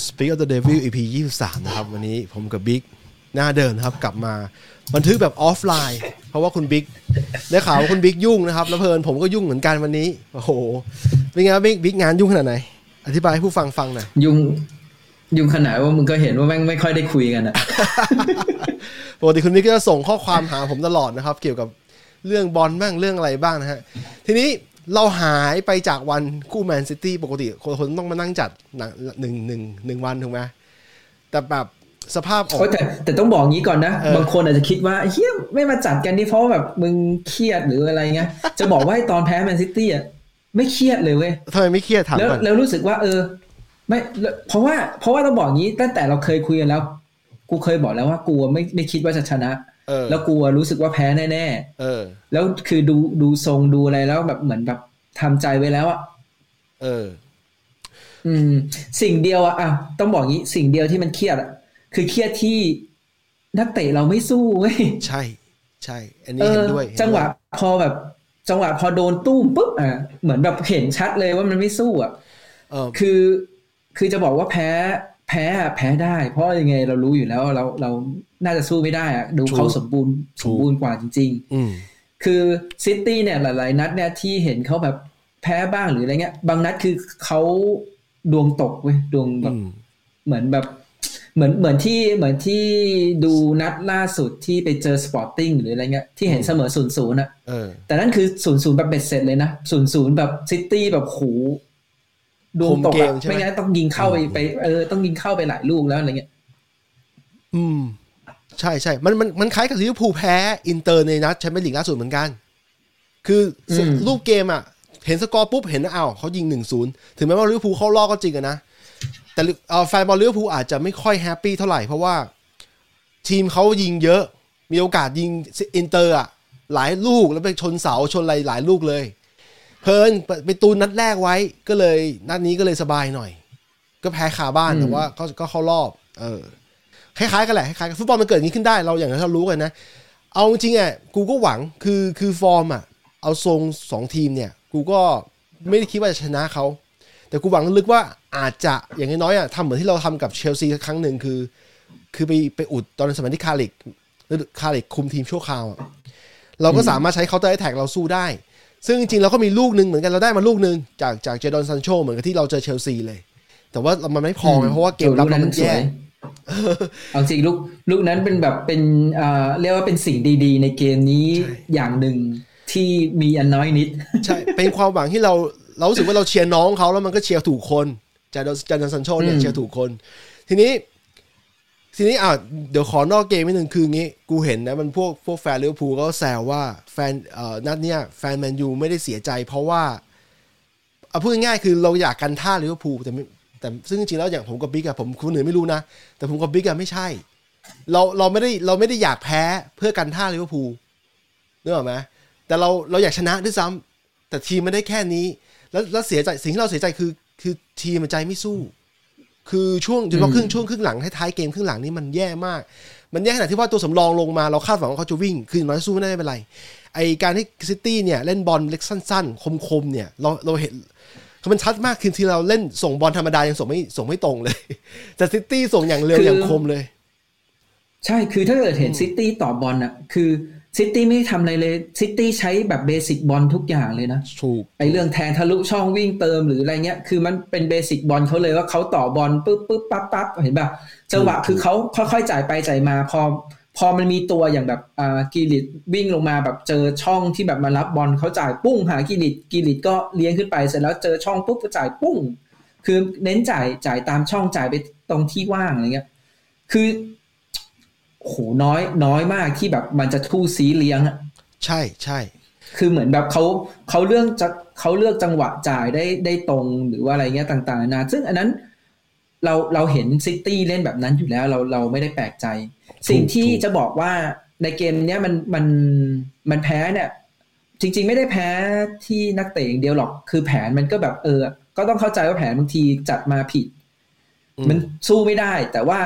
Speak of the Devil EP 23 นะครับ วันนี้ผมกับบิ๊กหน้าเดิมครับ กลับมาบันทึกแบบออฟไลน์ เพราะว่าคุณบิ๊กได้ข่าวว่าคุณบิ๊กยุ่งนะครับ แล้วเผอิญผมก็ยุ่งเหมือนกันวันนี้ โอ้โห เป็นไงบิ๊กบิ๊กงานยุ่งขนาดไหน อธิบายให้ผู้ฟังฟังหน่อยยุ่งยุ่งขนาดว่ามึงก็เห็นว่าแม่งไม่ค่อยได้คุยกันอะปกติคุณบิ๊กก็จะส่งข้อความหาผมตลอดนะครับ เกี่ยวกับเรื่องบอลบ้างเรื่องอะไรบ้างนะฮะทีนี้ เราหายไปจากวันคู่แมนซิตี้ปกติ คนคนต้องมานั่งจัดหนังหนึ่งหนึ่งหนึ่งวันถูกไหมแต่แบบสภาพออกโอ้ยแต่แต่ต้องบอกงี้ก่อนนะเออบางคนอาจจะคิดว่าเฮียไม่มาจัดกันนี่เพราะว่าแบบมึงเครียดหรืออะไรเงี้ยจะบอกว่าไอ้ตอนแพ้แมนซิตี้อะไม่เครียดเลยเว้ยทำไมไม่เครียดถามแล้วก่อนแล้วรู้สึกว่า เออ ไม่แล้วเพราะว่าเพราะว่าต้องบอกงี้ตั้งแต่เราเคยคุยกันแล้ว กูเคยบอกแล้วว่ากูไม่ไม่คิดว่าจะชนะ เออแล้วกูรู้สึกว่าแพ้แน่เออๆแล้วคือดูดูทรงดูอะไรแล้วแบบเหมือนแบบทำใจไว้แล้วอะเออ อืม สิ่งเดียวอะอะต้องบอกงี้สิ่งเดียวที่มันเครียดอะคือเครียดที่นักเตะเราไม่สู้เว้ยใช่ ใช่ อันนี้เอเห็อนด้วยเนด้วย จังหวะพอแบบ จังหวะพอโดนตุ้มปุ๊บอะเหมือนแบบเห็นชัดเลยว่ามันไม่สู้อะเออคือคือจะบอกว่าแพ้ แพ้อะแพ้ได้ เพราะยังไงเรารู้อยู่แล้วเราเราน่าจะสู้ไม่ได้อะดูเขาสมบูรณ์สมบูรณ์กว่าจริง ๆ อืมคือซิตี้เนี่ยหลาย ๆ นัดเนี่ยที่เห็นเขาแบบแพ้บ้างหรืออะไรเงี้ย บางนัดคือเขาดวงตกเว้ยดวงแบบอืมเหมือนแบบเหมือนเหมือนที่เหมือนที่ดูนัดล่าสุดที่ไปเจอสปอร์ติ้งหรืออะไรเงี้ยที่เห็นเสมอศูนย์ศูนย์อะเออแต่นั่นคือศูนย์ศูนย์แบบเบ็ดเสร็จเลยนะศูนย์ศูนย์แบบซิตี้แบบโห ดวงตกคุมเกอะมใช่ไหมไม่งั้นต้องยิงเข้าไปไปเออต้องยิงเข้าไปหลายลูกแล้วอะไรเงี้ย อืม ใช่ใช่มันมันมันคล้ายกับลิเวอร์พูลแพ้อินเตอร์ในนัดแชมเปี้ยนลีกล่าสุดเหมือนกัน คืออืมรูปเกมอะ เห็นสกอร์ปุ๊บเห็นอ้าวเขายิงหนึ่งศูนย์ถึงแม้ว่าลิเวอร์พูลเข้ารอบก็จริงอะนะแต่เอ่อแฟนบอลลิเวอร์พูลอาจจะไม่ค่อย happy เท่าไหร่เพราะว่า ทีมเขายิงเยอะ มีโอกาสยิงอินเตอร์อะหลายลูกแล้วไปชนเสาชนอะไรหลายลูกเลย เผอิญไปไปตุนนัดแรกไว้ก็เลย นัดนี้ก็เลยสบายหน่อย ก็แพ้คาบ้านแต่ว่าก็ก็เข้ารอบ เออคล้ายๆกันแหละคล้ายๆกันฟุตบอลมันเกิดอย่างนี้ขึ้นได้เราอย่างที่เรารู้กันนะ เอาจริงๆอะกูก็หวังคือคือฟอร์มอะ เอาทรงสองทีมเนี่ย กูก็ไม่ได้คิดว่าจะชนะเขาแต่กูหวังลึกว่าอาจจะอย่างน้อยๆอะทำเหมือนที่เราทำกับเชลซีครั้งหนึ่งคือ คือไปไปอุดตอนสมัยที่คาร์ริกหรือคาร์ริกคุมทีมชั่วคราวอะเราก็สามารถใช้ counter attack เราสู้ได้ ซึ่งจริงๆเราก็มีลูกหนึ่งเหมือนกันเราได้มาลูกหนึ่งจากจากเจดอนซานโชเหมือนกับที่เราเจอเชลซีเลย แต่ว่ามันไม่พอไงเพราะว่าเกมรับเรามันแย่เอาจริงลูกลูกนั้นเป็นแบบเป็นเอ่อเรียกว่าเป็นสิ่งดีๆ ในเกมนี้ใช่อย่างหนึ่งที่มีอันน้อยนิด ใช่ เป็นความหวังที่เราเรารู้สึกว่าเราเชียร์น้องเขาแล้วมันก็เชียร์ถูกคนจาดอนจาดอนซานโชเนี่ยอืมเชียร์ถูกคน ทีนี้ ทีนี้อะเดี๋ยวขอนอกเกมนิดนึงคืองี้ กูเห็นนะมันพวกพวกแฟนลิเวอร์พูลก็แซวว่าแฟนเอ่อนัดเนี้ยแฟนแมนยูไม่ได้เสียใจ เพราะว่าเอาพูดง่ายๆคือเราอยากกันท่าลิเวอร์พูลแต่ไม่แต่ซึ่งจริงๆแล้วอย่างผมกับบิ๊กอะผมคนอื่นไม่รู้นะ แต่ผมกับบิ๊กอะไม่ใช่ เราเราไม่ได้เราไม่ได้อยากแพ้เพื่อกันท่าลิเวอร์พูลนึกออกไหมแต่เราเราอยากชนะด้วยซ้ำแต่ทีมมันได้แค่นี้ แล้วแล้วเสียใจสิ่งที่เราเสียใจคือคือทีมมันใจไม่สู้ คือช่วงโดยเฉพาะครึ่งช่วงครึ่งหลังท้ายๆเกมครึ่งหลังนี่มันแย่มาก มันแย่ขนาดที่ว่าตัวสำรองลงมาเราคาดหวังว่าเขาจะวิ่ง คืออย่างน้อยสู้ไม่ได้ไม่เป็นไร ไอการที่ซิตี้เนี่ยเล่นบอลเล็กสั้น ๆ คมๆเนี่ยเราเราเห็นคือมันชัดมากคือที่เราเล่นส่งบอลธรรมดายังส่งไม่ส่งไม่ตรงเลย แต่ซิตี้ส่งอย่างเร็วคืออย่างคมเลย ใช่คือถ้าเกิดเห็นซิตี้ต่อบอลอะ คือ ซิตี้ไม่ได้ทำอะไรเลยซิตี้ใช้แบบ basic บอลทุกอย่างเลยนะถูกไอเรื่องแทงทะลุช่องวิ่งเติมหรืออะไรเงี้ย คือมันเป็น basic บอลเขาเลยว่าเขาต่อบอลปุ๊บปุ๊บปั๊บปั๊บเห็นป่ะจังหวะคือเขาค่อยๆจ่ายไปจ่ายมาพอพอมันมีตัวอย่างแบบอ่ากีริตวิ่งลงมาแบบเจอช่องที่แบบมารับบอลเขาจ่ายปุ้งหากีริตกีริตก็เลี้ยงขึ้นไปเสร็จแล้วเจอช่องปุ๊บก็จ่ายปุ้ง คือเน้นจ่ายจ่ายตามช่องจ่ายไปตรงที่ว่างอะไรเงี้ย คือ โหน้อยน้อยมากที่แบบมันจะทู่ซีเลี้ยงอะใช่ใช่ คือเหมือนแบบเขาเขาเลือกจะเขาเลือกจังหวะจ่ายได้ได้ตรงหรือว่าอะไรเงี้ยต่างๆนานาซึ่งอันนั้นเราเราเห็นซิตี้เล่นแบบนั้นอยู่แล้วเราเราไม่ได้แปลกใจ สิ่งที่จะบอกว่าในเกมเนี้ยมันมันมันแพ้เนี่ย จริง ๆ ไม่ได้แพ้ที่นักเตะอย่างเดียวหรอก คือแผนมันก็แบบเออ ก็ต้องเข้าใจว่าแผนบางทีจัดมาผิดอืมันสู้ไม่ได้ แต่ว่า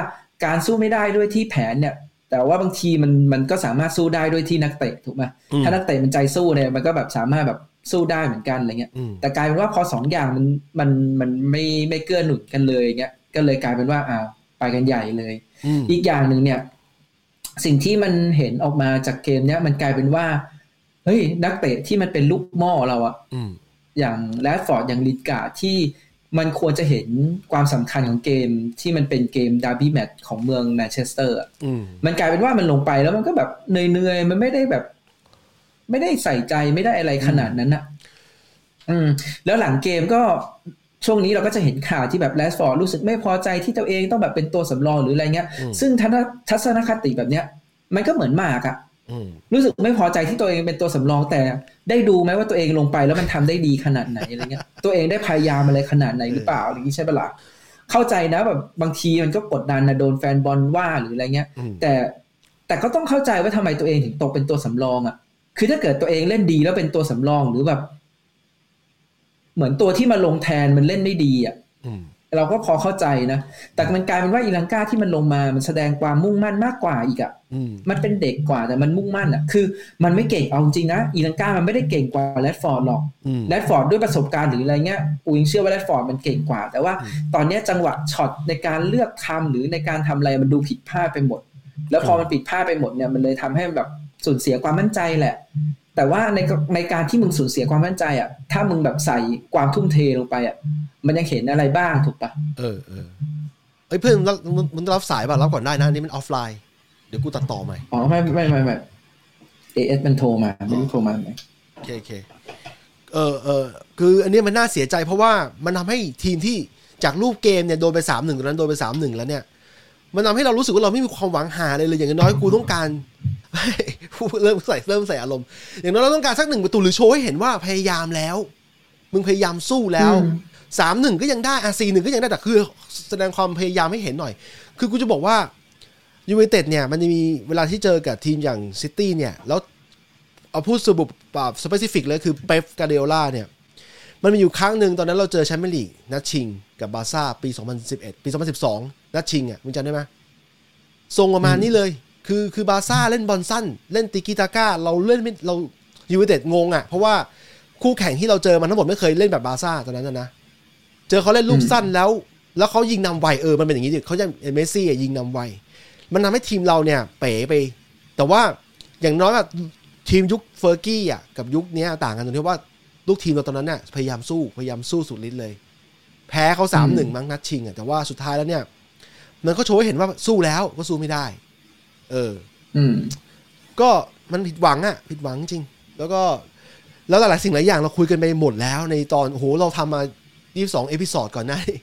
การสู้ไม่ได้ด้วยที่แผนเนี่ย แต่ว่าบางทีมันมันก็สามารถสู้ได้ด้วยที่นักเตะถูกไหมอืมถ้านักเตะมันใจสู้เนี่ยมันก็แบบสามารถแบบสู้ได้เหมือนกันอะไรเงี้ยอืมแต่กลายเป็นว่าพอสองอย่างมันมันมันไม่ไม่เกื้อหนุนกันเลยอย่างเงี้ย ก็เลยกลายเป็นว่าอ่าไปกันใหญ่เลยอืมอีกอย่างหนึ่งเนี่ย สิ่งที่มันเห็นออกมาจากเกมเนี้ยมันกลายเป็นว่าเฮ้ยนักเตะที่มันเป็นลูกหม้อเราอะอืมอย่างแรดฟอร์ดอย่างลินการ์ดที่ มันควรจะเห็นความสำคัญของเกมที่มันเป็นเกมดาร์บี้แมตช์ของเมืองแมนเชสเตอร์อะอืมมันกลายเป็นว่ามันลงไปแล้วมันก็แบบเหนื่อยๆ มันไม่ได้แบบ ไม่ได้ใส่ใจไม่ได้อะไรขนาดนั้นอะอืม แล้วหลังเกมก็ช่วงนี้เราก็จะเห็นข่าวที่แบบแรดฟอร์ดรู้สึกไม่พอใจที่ตัวเองต้องแบบเป็นตัวสำรองหรืออะไรเงี้ยอืมซึ่งทัศนทัศนคติแบบเนี้ย มันก็เหมือนหมากอะอืม รู้สึกไม่พอใจที่ตัวเองเป็นตัวสำรองแต่ได้ดูไหมว่าตัวเองลงไปแล้วมันทำได้ดีขนาดไหนอะไรเงี้ย ตัวเองได้พยายามอะไรขนาดไหนหรือเปล่าอะไรอย่างนี้ใช่ปะล่ะเข้าใจนะแบบบางทีมันก็กดดันนะโดนแฟนบอลว่าหรืออะไรเงี้ยอืมแต่แต่ก็ต้องเข้าใจว่าทำไมตัวเองถึงตกเป็นตัวสำรองอะ่ะ คือถ้าเกิดตัวเองเล่นดีแล้วเป็นตัวสำรองหรือแบบ เหมือนตัวที่มาลงแทนมันเล่นไม่ดีอะอืมเราก็พอเข้าใจนะแต่มันกลายเป็นว่าอีลังกาที่มันลงมามันแสดงความมุ่งมั่นมากกว่าอีกอะ่ะอื มมันเป็นเด็กกว่าแต่มันมุ่งมั่นอะคือ มันไม่เก่งเอาจริงนะอีลังกามันไม่ได้เก่งกว่าแรดฟอร์ดหรอกอืมแรดฟอร์ดด้วยประสบการณ์หรืออะไรเงี้ยกูยังเชื่อว่าแรดฟอร์ดมันเก่งกว่า แต่ว่าอืมตอนเนี้ยจังหวะช็อตในการเลือกทำหรือในการทำอะไรมันดูผิดพลาดไปหมด แล้วพอมันผิดพลาดไปหมดเนี่ยมันเลยทำให้แบบสูญเสียความมั่นใจแหละ แต่ว่าในในการที่มึงสูญเสียความมั่นใจอะถ้ามึงแบบใส่ความทุ่มเทลงไปอะมันยังเห็นอะไรบ้างถูกปะเออเออเอ้ยเพื่อนมึงรับมึงมึงรับสายป่ะรับก่อนได้นะอันนี่มันออฟไลน์เดี๋ยวกูตัดต่อใหม่ อ๋อไม่ไม่ไม่ไม่เอเอสมันโทรมาไม่รู้โทรมาไหมโอเคโอเคเออเออคืออันเนี้ยมันน่าเสียใจเพราะว่ามันทำให้ทีมที่จากรูปเกมเนี่ยโดนไปสามหนึ่งตอนนั้นโดนไปสามหนึ่งแล้วเนี่ย มันทำให้เรารู้สึกว่าเราไม่มีความหวังหาเลยเลยอย่างน้อยกูต้องการเริ่มใส่เริ่มใส่อารมณ์ อย่างน้อยเราต้องการสักหนึ่งประตูหรือโชว์ให้เห็นว่าพยายามแล้ว มึงพยายามสู้แล้วอืมสามหนึ่งก็ยังได้อะสี่หนึ่งก็ยังได้แต่คือ แสดงความพยายามให้เห็นหน่อย คือกูจะบอกว่า ยูไนเต็ดเนี่ยมันจะมีเวลาที่เจอกับทีมอย่างซิตี้เนี่ยแล้วเอาพูดสรุปแบบ specific เลยคือเป๊ปกวาร์ดิโอล่าเนี่ยมันมีอยู่ครั้งหนึ่งตอนนั้นเราเจอแชมเปี้ยนลีกนัดชิง กับบาร์ซ่าปี 2011 ปี 2012 นัดชิงอะมึงจำได้ไหมทรงประมาณนี้เลย คือคือบาร์ซ่าเล่นบอลสั้น เล่นติกิตาก้า เราเล่นไม่เรายูไนเต็ดงงอะ เพราะว่าคู่แข่งที่เราเจอมันทั้งหมดไม่เคยเล่นแบบบาร์ซ่าตอนนั้นนะเจอเขาเล่นลูกสั้นแล้ว แล้วเขายิงนำไวเออมันเป็นอย่างนี้ดิเขาจะเมสซี่ยิงนำไว มันทำให้ทีมเราเนี่ยเป๋ไป แต่ว่าอย่างน้อยอะทีมยุคเฟอร์กี้อะกับยุคเนี้ยต่างกันตรงที่ว่าลูกทีมเราตอนนั้นเนี่ยพยายามสู้พยายามสู้สุดฤทธิ์เลย แพ้เขาสามหนึ่งมั้งนัดชิงอะแต่ว่าสุดท้ายแล้วเนี่ย มันก็โชว์ให้เห็นว่าสู้แล้วก็สู้ไม่ได้ เออ อืม ก็มันผิดหวังอะผิดหวังจริง แล้วก็แล้วหลายๆสิ่งหลายอย่างเราคุยกันไปหมดแล้ว ในตอนโอ้โหเราทำมา 22 เอพิ o d ดก่อนหน้านี้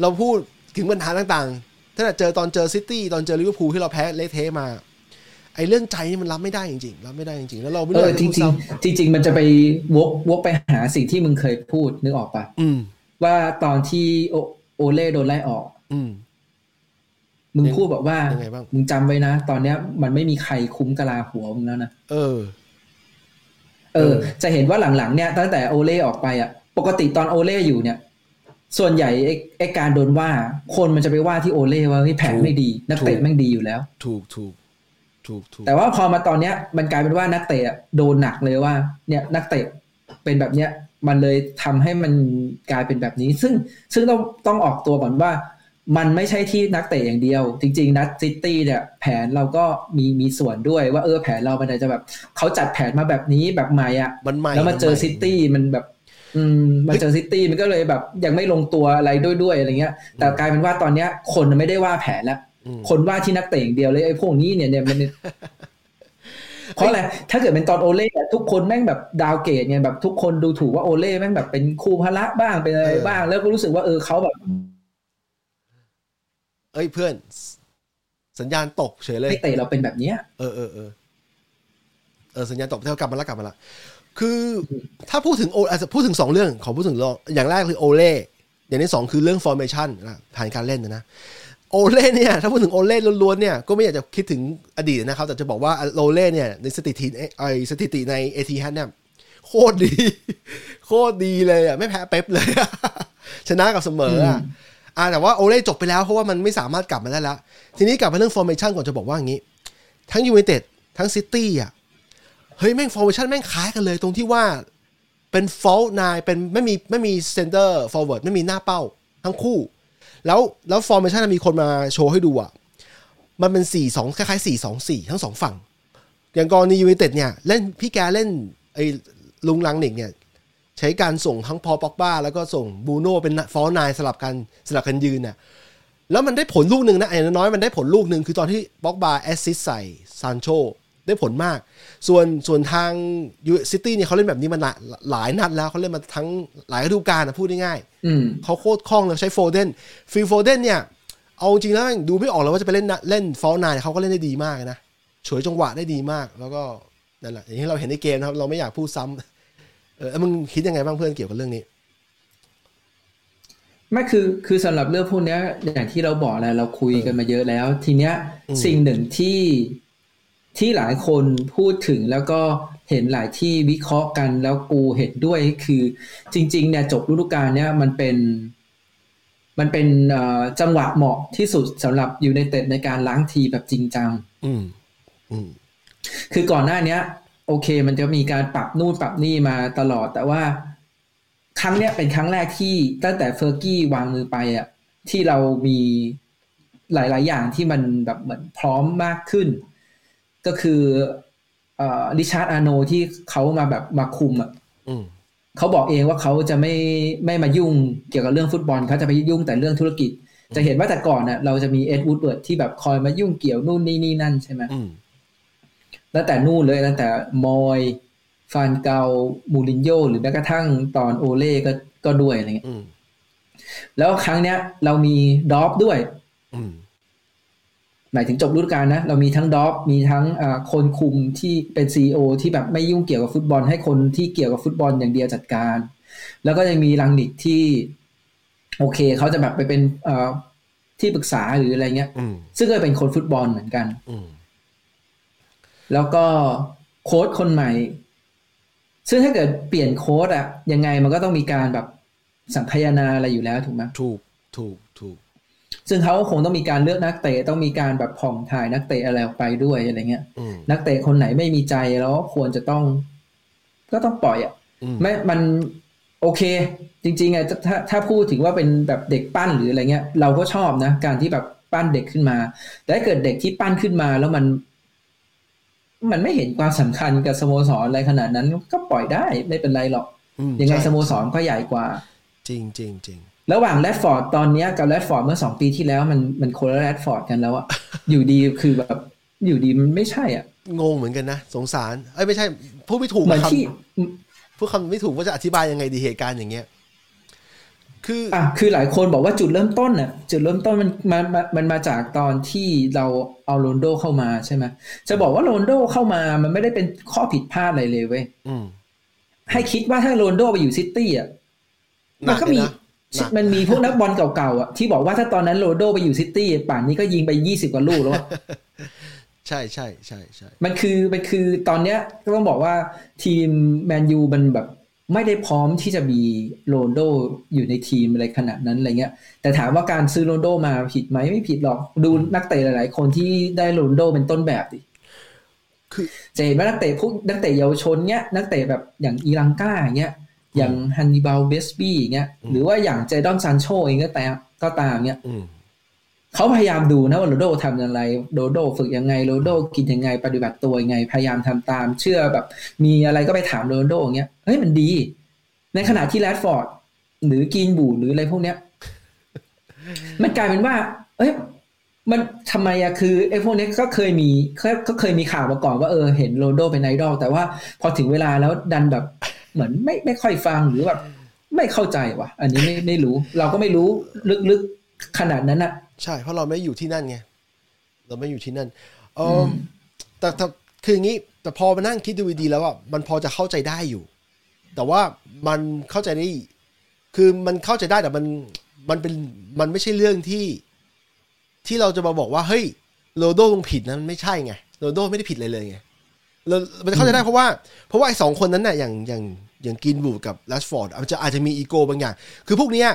เราพูดถึงปัญหาต่างๆ ตั้งแต่เจอตอนเจอซิตี้ตอนเจอลิเวอร์พูลที่เราแพ้เละเทะมาไอ้เรื่องใจนี่มันรับไม่ได้จริงๆรับไม่ได้จริงๆแล้วเราไม่เอได้อจริงซ้ๆจริงๆมันจะไปวกวกไปหาสิ่งที่มึงเคยพูดนึกออกปะำอืมว่าตอนที่โอโอเล่โดนไล่ออก อืมมึงยังพูดบอกว่ายังไงบ้างมึงจำไว้นะ ตอนเนี้ย มันไม่มีใครคุ้มกะลาหัวมึงแล้วนะเออเออ เออ จะเห็นว่าหลังๆเนี่ยตั้งแต่โอเล่ออกไปอะ ปกติตอนโอเล่อยู่เนี่ย ส่วนใหญ่ไอ้ไอ้การโดนว่า คนมันจะไปว่าที่โอเล่ว่าเฮ้ยแผนไม่ดี นักเตะแม่งดีอยู่แล้ว ถูกถูกถูกถูกแต่ว่าพอมาตอนเนี้ยมันกลายเป็นว่านักเตะอะโดนหนักเลยว่า เนี่ยนักเตะเป็นแบบเนี้ยมันเลยทำให้มันกลายเป็นแบบนี้ ซึ่งซึ่งต้องต้องออกตัวก่อนว่า มันไม่ใช่ที่นักเตะอย่างเดียว จริง ๆ นัดซิตี้เนี่ย แผนเราก็มีมีส่วนด้วยว่าเออแผนเรามันอาจจะแบบเขาจัดแผนมาแบบนี้แบบใหม่อะมันใหม่แล้วมาเจอนใหซิตี้มันแบบ อืมมาเจอซิตี้มันก็เลยแบบยังไม่ลงตัวอะไรด้วยด้วยอะไรเงี้ย แต่กลายเป็นว่าตอนเนี้ย คนไม่ได้ว่าแผนแล้วอืมคนว่าที่นักเตะอย่างเดียวเลยไอ้พวกนี้เนี่ยเนี่ยมันเพราะอะไรถ้าเกิดเป็นตอนโอเล่อะทุกคนแม่งแบบ downgrade ไงแบบทุกคนดูถูกว่าโอเล่แม่งแบบเป็นครูพละบ้างเป็นอะไรเออบ้าง แล้วก็รู้สึกว่าเออเขาแบบ เอ้ยเพื่อน สัญญาณตกเฉยเลยนักเตะเราเป็นแบบเนี้ยเออเออเออเออสัญญาณตกเท่ากลับมาแล้วกลับมาละ คือถ้าพูดถึงโออาจจะพูดถึงสองเรื่องขอพูดถึงเรื่องอย่างแรกคือโอเล่อย่างที่สองคือเรื่อง formation นะฐานการเล่นนะนะโอเล่เนี่ยถ้าพูดถึงโอเล่ล้วนๆเนี่ยก็ไม่อยากจะคิดถึงอดีตนะครับ แต่จะบอกว่าโอเล่เนี่ยในสถิติไอสถิติในเอทีฮัเนี่ยโคตรดี โคตรดีเลยอะไม่แพ้เป๊ปเลยอะชนะกับเสมออะอ่าแต่ว่าโอเล่จบไปแล้วเพราะว่ามันไม่สามารถกลับมาได้แล้ว ทีนี้กลับมาเรื่อง formation ก่อนจะบอกว่าอย่างนี้ ทั้งยู i นเต็ดทั้งซิตี้อะ เฮ้ยแม่ง formation แม่งคล้ายกันเลยตรงที่ว่าเป็น false nine เป็นไม่มีไม่มีเซนเตอร์ฟอร์เวิร์ดไม่มีหน้าเป้าทั้งคู่ แล้วแล้ว formation มีคนมาโชว์ให้ดูอะ มันเป็นสี่สองคล้ายๆสี่สองสี่ทั้งสองฝั่ง อย่างกรณียู i นเต็ดเนี่ย เล่นพี่แกเล่นไอ้ลุงรังนิกเนี่ย ใช้การส่งทั้งพอลป็อกบา แล้วก็ส่งบรูโน่เป็น false nine สลับกันสลับกันยืนน่ะแล้วมันได้ผลลูกหนึ่งนะอย่างน้อยมันได้ผลลูกหนึ่งคือตอนที่ป็อกบา assist ใส่ซานโช ได้ผลมาก ส่วนส่วนทางยูซิตี้เนี่ยเขาเล่นแบบนี้มาหลายหลายนัดแล้วเขาเล่นมาทั้งหลายฤดูกาลนะพูดง่ายอืมๆเขาโคตรคล่องเลยใช้โฟเดนฟิลโฟเดนเนี่ย เอาจริงแล้วแม่งดูไม่ออกเลยว่าจะไปเล่นนะเล่น false nine เขาก็เล่นได้ดีมากนะฉวยจังหวะได้ดีมาก แล้วก็นั่นแหละอย่างที่เราเห็นในเกมนะครับ เราไม่อยากพูดซ้ำเออแล้วมึงคิดยังไงบ้างเพื่อนเกี่ยวกับเรื่องนี้ไม่คือคือสำหรับเรื่องพวกเนี้ยอย่างที่เราบอกแล้วเราคุยกันมาเยอะแล้ว ทีเนี้ยอืมสิ่งหนึ่งที่ ที่หลายคนพูดถึงแล้วก็เห็นหลายที่วิเคราะห์กันแล้วกูเห็นด้วยคือ จริง ๆ เนี่ยจบฤดูกาลเนี้ยมันเป็น มันเป็นเอ่อจังหวะเหมาะที่สุดสำหรับยูไนเต็ดในการล้างทีแบบจริงจังอืมอืมคือก่อนหน้าเนี้ยโอเค มันจะมีการปรับนู่นปรับนี่มาตลอด แต่ว่า ครั้งเนี้ยเป็นครั้งแรกที่ตั้งแต่เฟอร์กี้วางมือไปอะที่เรามีหลาย ๆ อย่างที่มันแบบเหมือนพร้อมมากขึ้น ก็คือเอ่อริชาร์ดอาร์โนลด์ที่เขามาแบบมาคุมอะอืมเขาบอกเองว่าเขาจะไม่ไม่มายุ่งเกี่ยวกับเรื่องฟุตบอลเขาจะไปยุ่งแต่เรื่องธุรกิจ จะเห็นว่าแต่ก่อนน่ะเราจะมีเอ็ดวูดเวิร์ดที่แบบคอยมายุ่งเกี่ยวนู่นนี่นี่นั่นใช่ไหมอืมตั้งแต่นู่นเลยตั้งแต่มอยฟานเกามูรินโญ่หรือแม้กระทั่งตอนโอเล่ก็ก็ด้วยอะไรเงี้ยอืมแล้วครั้งเนี้ย เรามีดอฟด้วยอืม หมายถึงจบฤดูกาลนะ เรามีทั้งดอฟมีทั้งอ่าคนคุมที่เป็นซีอที่แบบไม่ยุ่งเกี่ยวกับฟุตบอล ให้คนที่เกี่ยวกับฟุตบอลอย่างเดียวจัดการ แล้วก็ยังมีลังนิกที่ โอเคเขาจะแบบไปเป็นเอ่อที่ปรึกษาหรืออะไรเงี้ยอืมซึ่งก็เป็นคนฟุตบอลเหมือนกันอืมแล้วก็โค้ดคนใหม่ ซึ่งถ้าเกิดเปลี่ยนโค้ดอะยังไงมันก็ต้องมีการแบบสังคายนาอะไรอยู่แล้วถูกไหมถูกถูกถูก ซึ่งเขาก็คงต้องมีการเลือกนักเตะต้องมีการแบบผ่องถ่ายนักเตะอะไรออกไปด้วยอะไรเงี้ยอืมนักเตะคนไหนไม่มีใจแล้วก็ควรจะต้อง ก็ต้องปล่อยอะอืมไม่มันโอเค จริงๆอะถ้าถ้าพูดถึงว่าเป็นแบบเด็กปั้นหรืออะไรเงี้ย เราก็ชอบนะ การที่แบบปั้นเด็กขึ้นมา แต่ถ้าเกิดเด็กที่ปั้นขึ้นมาแล้วมัน มันไม่เห็นความสำคัญกับสโมสรอะไรขนาดนั้น ก็ปล่อยได้ไม่เป็นไรหรอกอืมยังไงใช่สโมสรก็ใหญ่กว่า จริงจริงจริง ระหว่างแรดฟอร์ดตอนเนี้ยกับแรดฟอร์ดเมื่อสองปีที่แล้วมันมันคนละแรดฟอร์ดกันแล้วอะอยู่ดีคือแบบอยู่ดีมันไม่ใช่อะงงเหมือนกันนะ สงสารเอ้ยไม่ใช่พูดไม่ถูกเหมือนคำที่พูดคำไม่ถูกว่าจะอธิบายยังไงดีเหตุการณ์อย่างเงี้ยคืออะคือหลายคนบอกว่าจุดเริ่มต้นน่ะ จุดเริ่มต้นมันมันมันมันมาจากตอนที่เราเอาโรนลโดเข้ามาใช่ไหมจะบอกว่าโรนัลโดเข้ามามันไม่ได้เป็นข้อผิดพลาดอะไรเลยเว้ยอืมให้คิดว่าถ้าโรนัลโดไปอยู่ซิตี้อะหมันันกก็เลยมีนะหนัก มันมีพวกนักบอลเก่าๆอะที่บอกว่าถ้าตอนนั้นโรนัลโดไปอยู่ซิตี้ป่านนี้ก็ยิงไปยี่สิบกว่าลูกแล้วอะใช่ใช่ใช่ใช่มันคือมันคือตอนเนี้ยก็ต้องบอกว่าทีมแมนยูมันแบบไม่ได้พร้อมที่จะมีโรนัลโดอยู่ในทีมอะไรขนาดนั้นอะไรเงี้ย แต่ถามว่าการซื้อโรนัลโดมาผิดไหมไม่ผิดหรอก ดูนักเตะหลาย ๆ คนที่ได้โรนัลโดเป็นต้นแบบดิคือจะเห็นว่านักเตะพวกนักเตะเยาวชนเนี้ยนักเตะแบบอย่างอีลังกาอย่างเงี้ย อย่างฮันนิบาลเมจบรีอย่างเงี้ยหรือว่าอย่างเจดอนซานโชเองก็แต่ก็ตามเนี้ยอืมเขาพยายามดูนะว่าโรนัลโดทำยังไงโรนลโดฝึกยังไงโรนัลโดกินยังไง ปฏิบัติตัวยังไง พยายามทำตาม เชื่อแบบ มีอะไรก็ไปถามโรนัลโดอย่างเงี้ยเฮ้ยมันดี ในขณะที่แรดฟอร์ดหรือกรีนวูดหรืออะไรพวกเนี้ย มันกลายเป็นว่า เอ้ยมันทำไมอะคือไอ้พวกเนี้ยก็เคยมีก็ก็เคยมีข่าวมาก่อนว่าเออเห็นโรนลโดเป็นไอดอลแต่ว่าพอถึงเวลาแล้วดันแบบ เหมือนไม่ไม่ค่อยฟังหรือแบบไม่เข้าใจว่ะ อันนี้ไม่ไม่รู้ เราก็ไม่รู้ลึกๆขนาดนั้นอะใช่เพราะเราไม่อยู่ที่นั่นไงเราไม่อยู่ที่นั่นเออแต่แต่คืออย่างนี้ แต่พอมานั่งคิดดูดีๆแล้วอะมันพอจะเข้าใจได้อยู่ แต่ว่ามันเข้าใจได้คือมันเข้าใจได้แต่มันมันเป็นมันไม่ใช่เรื่องที่ ที่เราจะมาบอกว่าเฮ้ยโรนัลโดลงผิดนะมันไม่ใช่ไงโรนัลโดไม่ได้ผิดเลยเลยไงเรามันเข้าใจได้เพราะว่า เพราะว่าไอ้สองคนนั้นน่ะอย่างอย่าง อย่างกรีนวูดกับแรชฟอร์ดอาจจะอาจจะมีอีโก้บางอย่าง คือพวกเนี้ย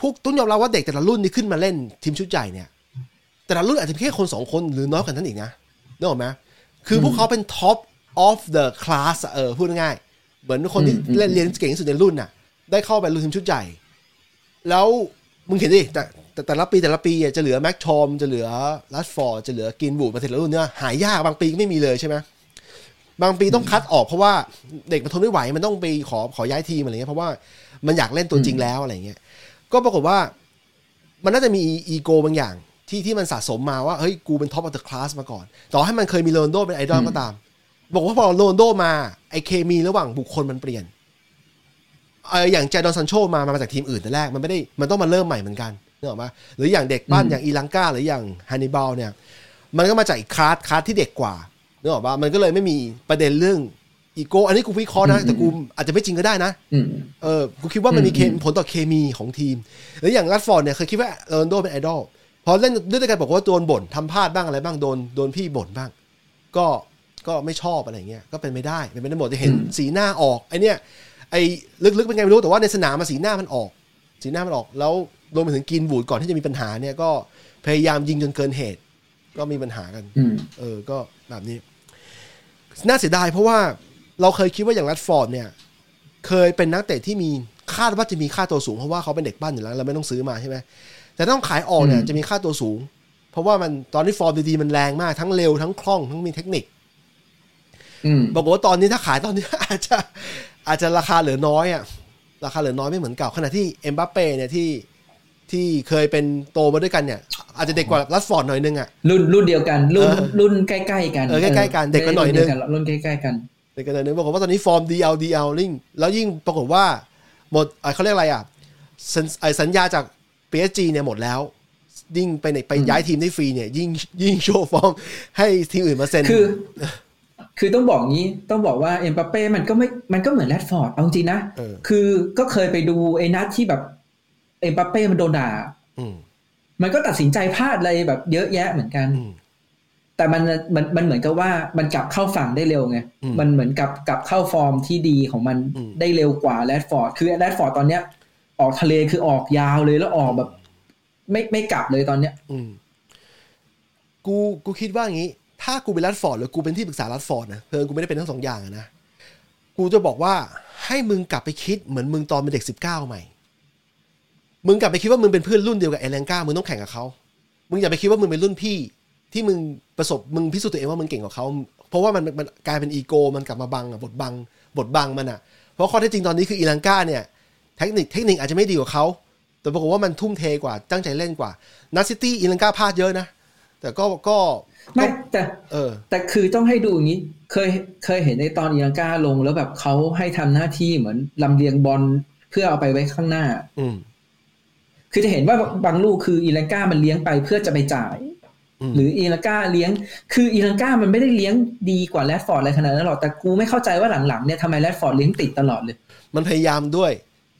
พวกต้องยอมรับว่าเด็กแต่ละรุ่นที่ขึ้นมาเล่นทีมชุดใหญ่เนี่ย แต่ละรุ่นอาจจะมีแค่คนสองคนหรือน้อยกว่านั้นอีกนะนึกออกไหมคือพวกเขาเป็น top of the class อะเออพูดง่ายๆเหมือนคนที่อืมอืมเล่นเรียนเก่งที่สุดในรุ่นน่ะ ได้เข้าไปรุ่นทีมชุดใหญ่ แล้วมึงเห็นดิแต่แต่แต่ละปีแต่ละปีอะจะเหลือแม็คทอมจะเหลือแรชฟอร์ดจะเหลือกรีนวูดมาเสร็จแล้วรุ่นเนี้ยหายากบางปีก็ไม่มีเลยใช่ไหม บางปีต้องคัดออกเพราะว่าเด็กมันทนไม่ไหวมันต้องไปขอขอย้ายทีมอะไรเงี้ยเพราะว่ามันอยากเล่นตัวจริงแล้วอะไรเงี้ยก็ปรากฏว่า มันน่าจะมีอีโก้บางอย่าง ที่ที่มันสะสมมาว่าเฮ้ยกูเป็น top of the class มาก่อน ต่อให้มันเคยมีโรนัลโดเป็นไอดอลก็ตาม บอกว่าพอโรนัลโดมาไอเคมีระหว่างบุคคลมันเปลี่ยนเอออย่างเจดอนซานโชมามาจากทีมอื่นแต่แรกมันไม่ได้มันต้องมาเริ่มใหม่เหมือนกันนึกออกปะหรืออย่างเด็กบ้านอย่างอีลังกาหรืออย่างฮันนิบาลเนี่ย มันก็มาจากอีกคลาสคลาสที่เด็กกว่า นึกออกปะมันก็เลยไม่มีประเด็นเรื่องอีโก้อันนี้กูวิเคราะห์นะ แต่กูอาจจะไม่จริงก็ได้นะอืมเออกูคิดว่ามันมีเคอืมผลต่อเคมีของทีมหรืออย่างแรชฟอร์ดเนี่ยเคยคิดว่าโรนัลโดเป็นไอดอลพอเล่นด้วยกันบอกว่าโดนบ่นทำพลาดบ้างอะไรบ้างโดนโดนพี่บ่นบ้าง ก็ก็ไม่ชอบอะไรเงี้ยก็เป็นไม่ได้เป็นไม่ได้หมดจะเห็นสีหน้าออกไอเนี่ยไอลึกๆเป็นไงไม่รู้แต่ว่าในสนามมาสีหน้ามันออก สีหน้ามันออก แล้วรวมไปถึงกินบูดก่อนที่จะมีปัญหาเนี่ยก็พยายามยิงจนเกินเหตุ ก็มีปัญหากันอืมเออก็แบบนี้ น่าเสียดายเพราะว่าเราเคยคิดว่าอย่างรัดฟอร์ดเนี่ย เคยเป็นนักเตะที่มีคาดว่าจะมีค่าตัวสูง เพราะว่าเขาเป็นเด็กบ้านอยู่แล้วเราไม่ต้องซื้อมาใช่ไหมแต่ต้องขายออกเนี่ยอืมจะมีค่าตัวสูง เพราะว่ามันตอนที่ฟอร์มดีๆมันแรงมากทั้งเร็วทั้งคล่องทั้งมีเทคนิคอืมบอกว่าตอนนี้ถ้าขายตอนนี้อาจจะอาจจะราคาเหลือน้อยอะราคาเหลือน้อยไม่เหมือนเก่าขณะที่เอ็มบัปเป้เนี่ยที่ ที่เคยเป็นโตมาด้วยกันเนี่ย อาจจะเด็กกว่าแรชฟอร์ดหน่อยนึงอะรุ่นรุ่นเดียวกัน รุ่นเออรุ่นใกล้ๆกันเออใกล้ๆกันเด็กกว่าหน่อยนึงไม่ได้รุ่นเดียวกัรุ่นใกล้ๆกันในกรณีบอกว่าตอนนี้ฟอร์มดีเอาดีเอาลิงแล้วยิ่งปรากฏว่าหมดเอ่อเขาเรียกอะไรอะสัญไอ้สัญญาจาก PSG เนี่ยหมดแล้วยิ่งไปไหนไปย้ายทีมได้ฟรีเนี่ย ยิ่งยิ่งโชว์ฟอร์มให้ทีมอื่นมาเซ็นคือคือต้องบอกงี้ต้องบอกว่าเอ็มบัปเป้มันก็ไม่มันก็เหมือนแรดฟอร์ดเอาจริงนะเออคือก็เคยไปดูไอ้นัดที่แบบ เอ็มบัปเป้มันโดนด่าอืมมันก็ตัดสินใจพลาดอะไรแบบเยอะแยะเหมือนกันอืมแต่มันมันมันเหมือนกับว่ามันกลับเข้าฝั่งได้เร็วไงอืมมันเหมือนกับกลับเข้าฟอร์มที่ดีของมันอืมได้เร็วกว่าแรดฟอร์ด คือแรดฟอร์ดตอนเนี้ย ออกทะเลคือออกยาวเลยแล้วออกแบบ ไม่ไม่กลับเลยตอนเนี้ย อืมกูกูคิดว่าอย่างนี้ ถ้ากูเป็นรัดฟอร์ดหรือกูเป็นที่ปรึกษารัดฟอร์ดนะเพอกูไม่ได้เป็นทั้งสองอย่างอะนะ กูจะบอกว่าให้มึงกลับไปคิดเหมือนมึงตอนเป็นเด็กสิบเก้าใหม่ มึงกลับไปคิดว่ามึงเป็นเพื่อนรุ่นเดียวกับเอเลนกามึงต้องแข่งกับเขามึงอย่าไปคิดว่ามึงเป็นรุ่นพี่ ที่มึงประสบมึงพิสูจน์ตัวเองว่ามึงเก่งกว่าเขาเพราะว่ามันมันกลายเป็นอีโก้มันกลับมาบังอะบทบังบทบังมันอะเพราะข้อเท็จจริงตอนนี้คืออีลังกาเนี่ยเทคนิคเทคนิคอาจจะไม่ดีกว่าเขาแต่ปรากฏว่ามันทุ่มเทกว่าตั้งใจเล่นกว่านัดซิตี้อีลังกาพลาดเยอะนะแต่ก็ก็ไม่ก็แต่เออ แต่คือต้องให้ดูอย่างนี้ เคยเคยเห็นในตอนอีลังกาลงแล้วแบบเขาให้ทำหน้าที่เหมือนลำเลียงบอลเพื่อเอาไปไว้ข้างหน้า อืม คือจะเห็นว่าบางลูกคืออีลังกามันเลี้ยงไปเพื่อจะไปจ่ายอืมหรืออีลังกาเลี้ยง คืออีลังกามันไม่ได้เลี้ยงดีกว่าแรดฟอร์ดอะไรขนาดนั้นหรอกแต่กูไม่เข้าใจว่าหลังๆเนี่ยทำไมแรดฟอร์ดเลี้ยงติดตลอดเลย มันพยายามด้วย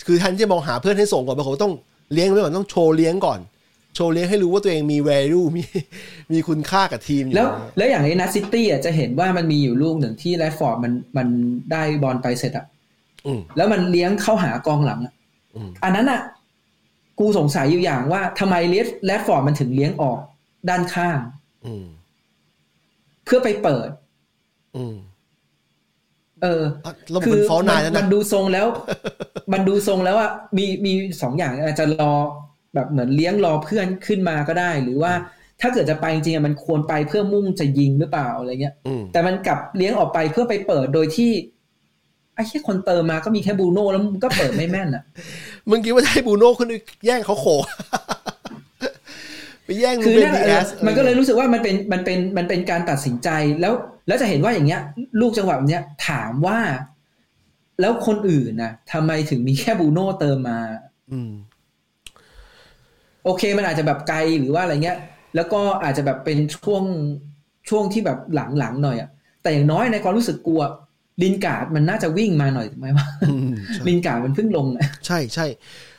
คือแทนที่จะมองหาเพื่อนให้ส่งก่อนปรากฏว่าต้องเลี้ยงไว้ก่อนต้องโชว์เลี้ยงก่อนโชว์เลี้ยงให้รู้ว่าตัวเองมี value มีมีคุณค่ากับทีมอยู่แล้ว แล้วอย่างไอ้นัดซิตี้อะจะเห็นว่ามันมีอยู่ลูกหนึ่งที่แรดฟอร์ดมันมันได้บอลไปเสร็จอะอืมแล้วมันเลี้ยงเข้าหากองหลังอะอืมอันนั้นอะ กูสงสัยอยู่อย่างว่าทำไมเลสแรดฟอร์ดมันถึงเลี้ยงออกด้านข้างอืมเพื่อไปเปิดอืมเอออะเราเป็นฟอลนายแล้วมันะนดูทรงแล้ว มันดูทรงแล้วอะมีมีสองอย่างอาจจะรอแบบเหมือนเลี้ยงรอเพื่อนขึ้นมาก็ได้ หรือว่าถ้าเกิดจะไปจริงๆอะมันควรไปเพื่อมุ่งจะยิงหรือเปล่าอะไรเงี้ยอืมแต่มันกลับเลี้ยงออกไปเพื่อไปเปิดโดยที่ไอ้แค่คนเติมมาก็มีแค่บรูโน่แล้วมันก็เปิดไม่แม่นอะ มึงคิดว่าจะให้บูโน่ขึ้นไปแย่งเขาโขกไปแย่งคือเป็นนั่นแหดีละเอสมันก็เลยรู้สึกว่ามันเป็นมันเป็นมันเป็นการตัดสินใจแล้ว แล้วจะเห็นว่าอย่างเงี้ย ลูกจังหวะแบบเนี้ยถามว่า แล้วคนอื่นนะทำไมถึงมีแค่บรูโน่เติมมา อืม โอเคมันอาจจะแบบไกลหรือว่าอะไรเงี้ย แล้วก็อาจจะแบบเป็นช่วงช่วงที่แบบหลังๆหน่อยอะแต่อย่างน้อยในความรู้สึกกลัว ลินการ์ดมันน่าจะวิ่งมาหน่อยถูกไหมว่าอืมใช่ลินการ์ดมันเพิ่งลงอะใช่ใช่